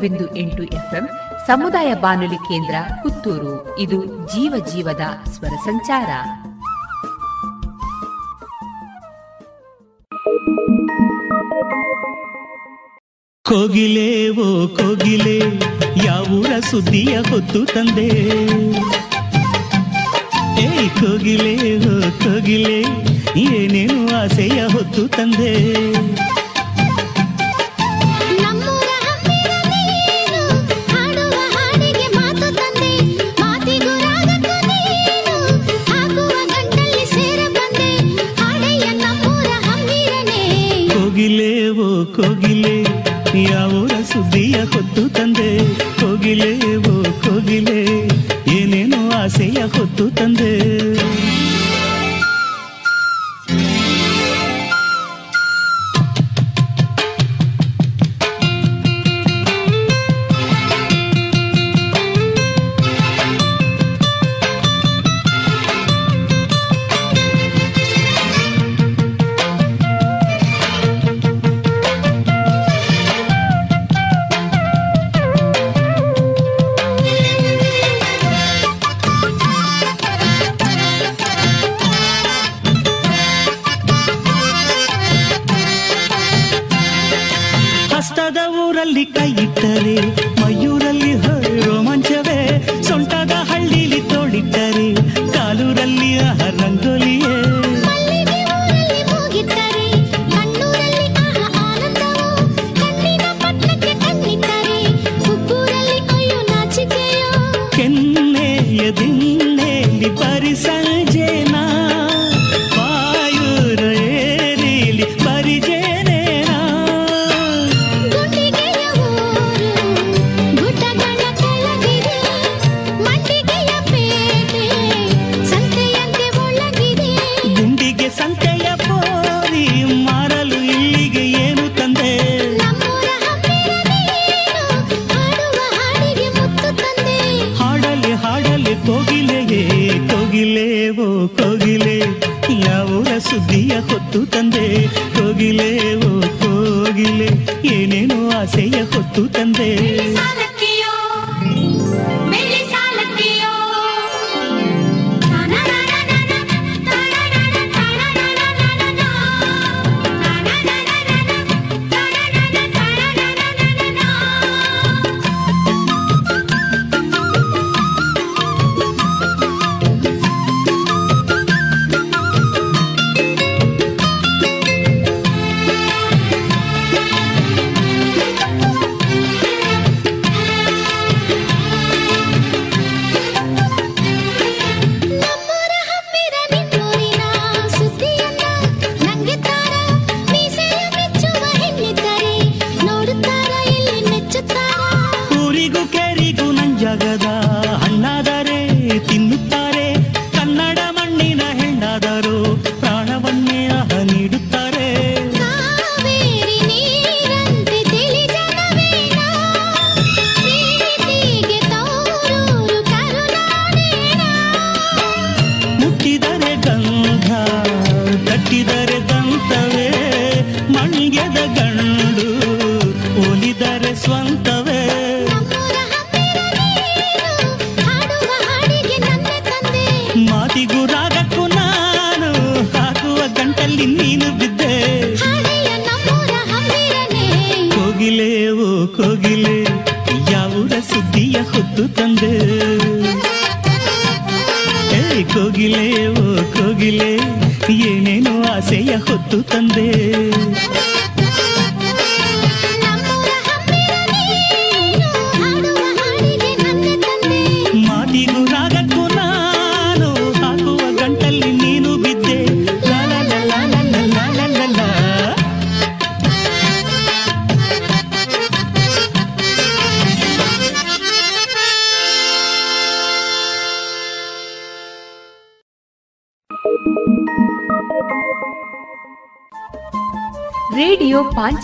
ಬಿಂದು ಎಂಟು ಎಫ್ಎಂ, ಸಮುದಾಯ ಬಾನುಲಿ ಕೇಂದ್ರ, ಪುತ್ತೂರು. ಇದು ಜೀವ ಜೀವದ ಸ್ವರ ಸಂಚಾರ. ಕೋಗಿಲೇವೋ ಕೋಗಿಲೆ, ಯಾವೂರ ಸುದ್ದಿಯ ಹೊತ್ತು ತಂದೆ. ಏಯ್ ಕೋಗಿಲೇವೋ ಕೋಗಿಲೆ, ಏನೇನು ಆಸೆಯ ಹೊತ್ತು ತಂದೆ. ಯಾವುರ ಸುದ್ದಿಯ ಹೊತ್ತು ತಂದೆ. ಕೋಗಿಲೆ ಓ ಕೋಗಿಲೆ ಏನೇನೋ ಆಸೆಯ ಹೊತ್ತು ತಂದೆ. ಏ ಕೋಗಿಲೆ ಓ ಕೋಗಿಲೆ ಏನೇನು ಆಸೆಯ ಹೊತ್ತು ತಂದೆ.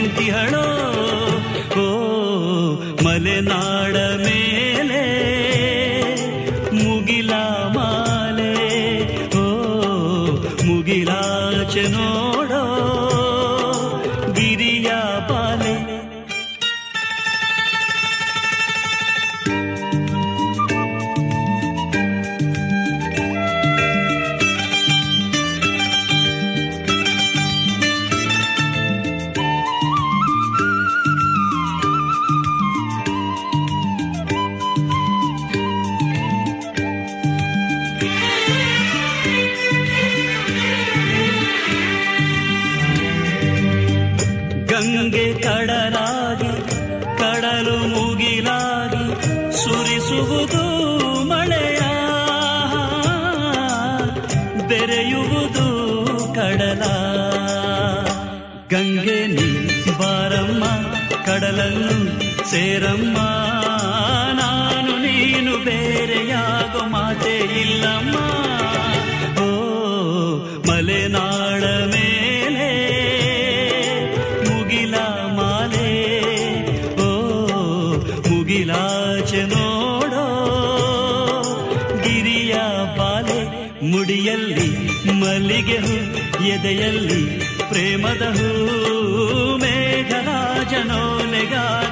ನಿಂತಿಹಳೋ ಓ ಮಲೆನಾಡ ಮೇಲೆ ಸೇರಮ್ಮ, ನಾನು ನೀನು ಬೇರೆಯಾಗೋ ಮಾತೇ ಇಲ್ಲಮ್ಮ. ಓ ಮಲೆನಾಡ ಮೇಲೆ ಮುಗಿಲ ಮಾಲೆ. ಓ, ಮುಗಿಲಾಚೆ ನೋಡೋ ಗಿರಿಯ ಬಾಲೆ. ಮುಡಿಯಲ್ಲಿ ಮಲ್ಲಿಗೆ ಹೂ ಎದೆಯಲ್ಲಿ ಪ್ರೇಮದ ಹೂ.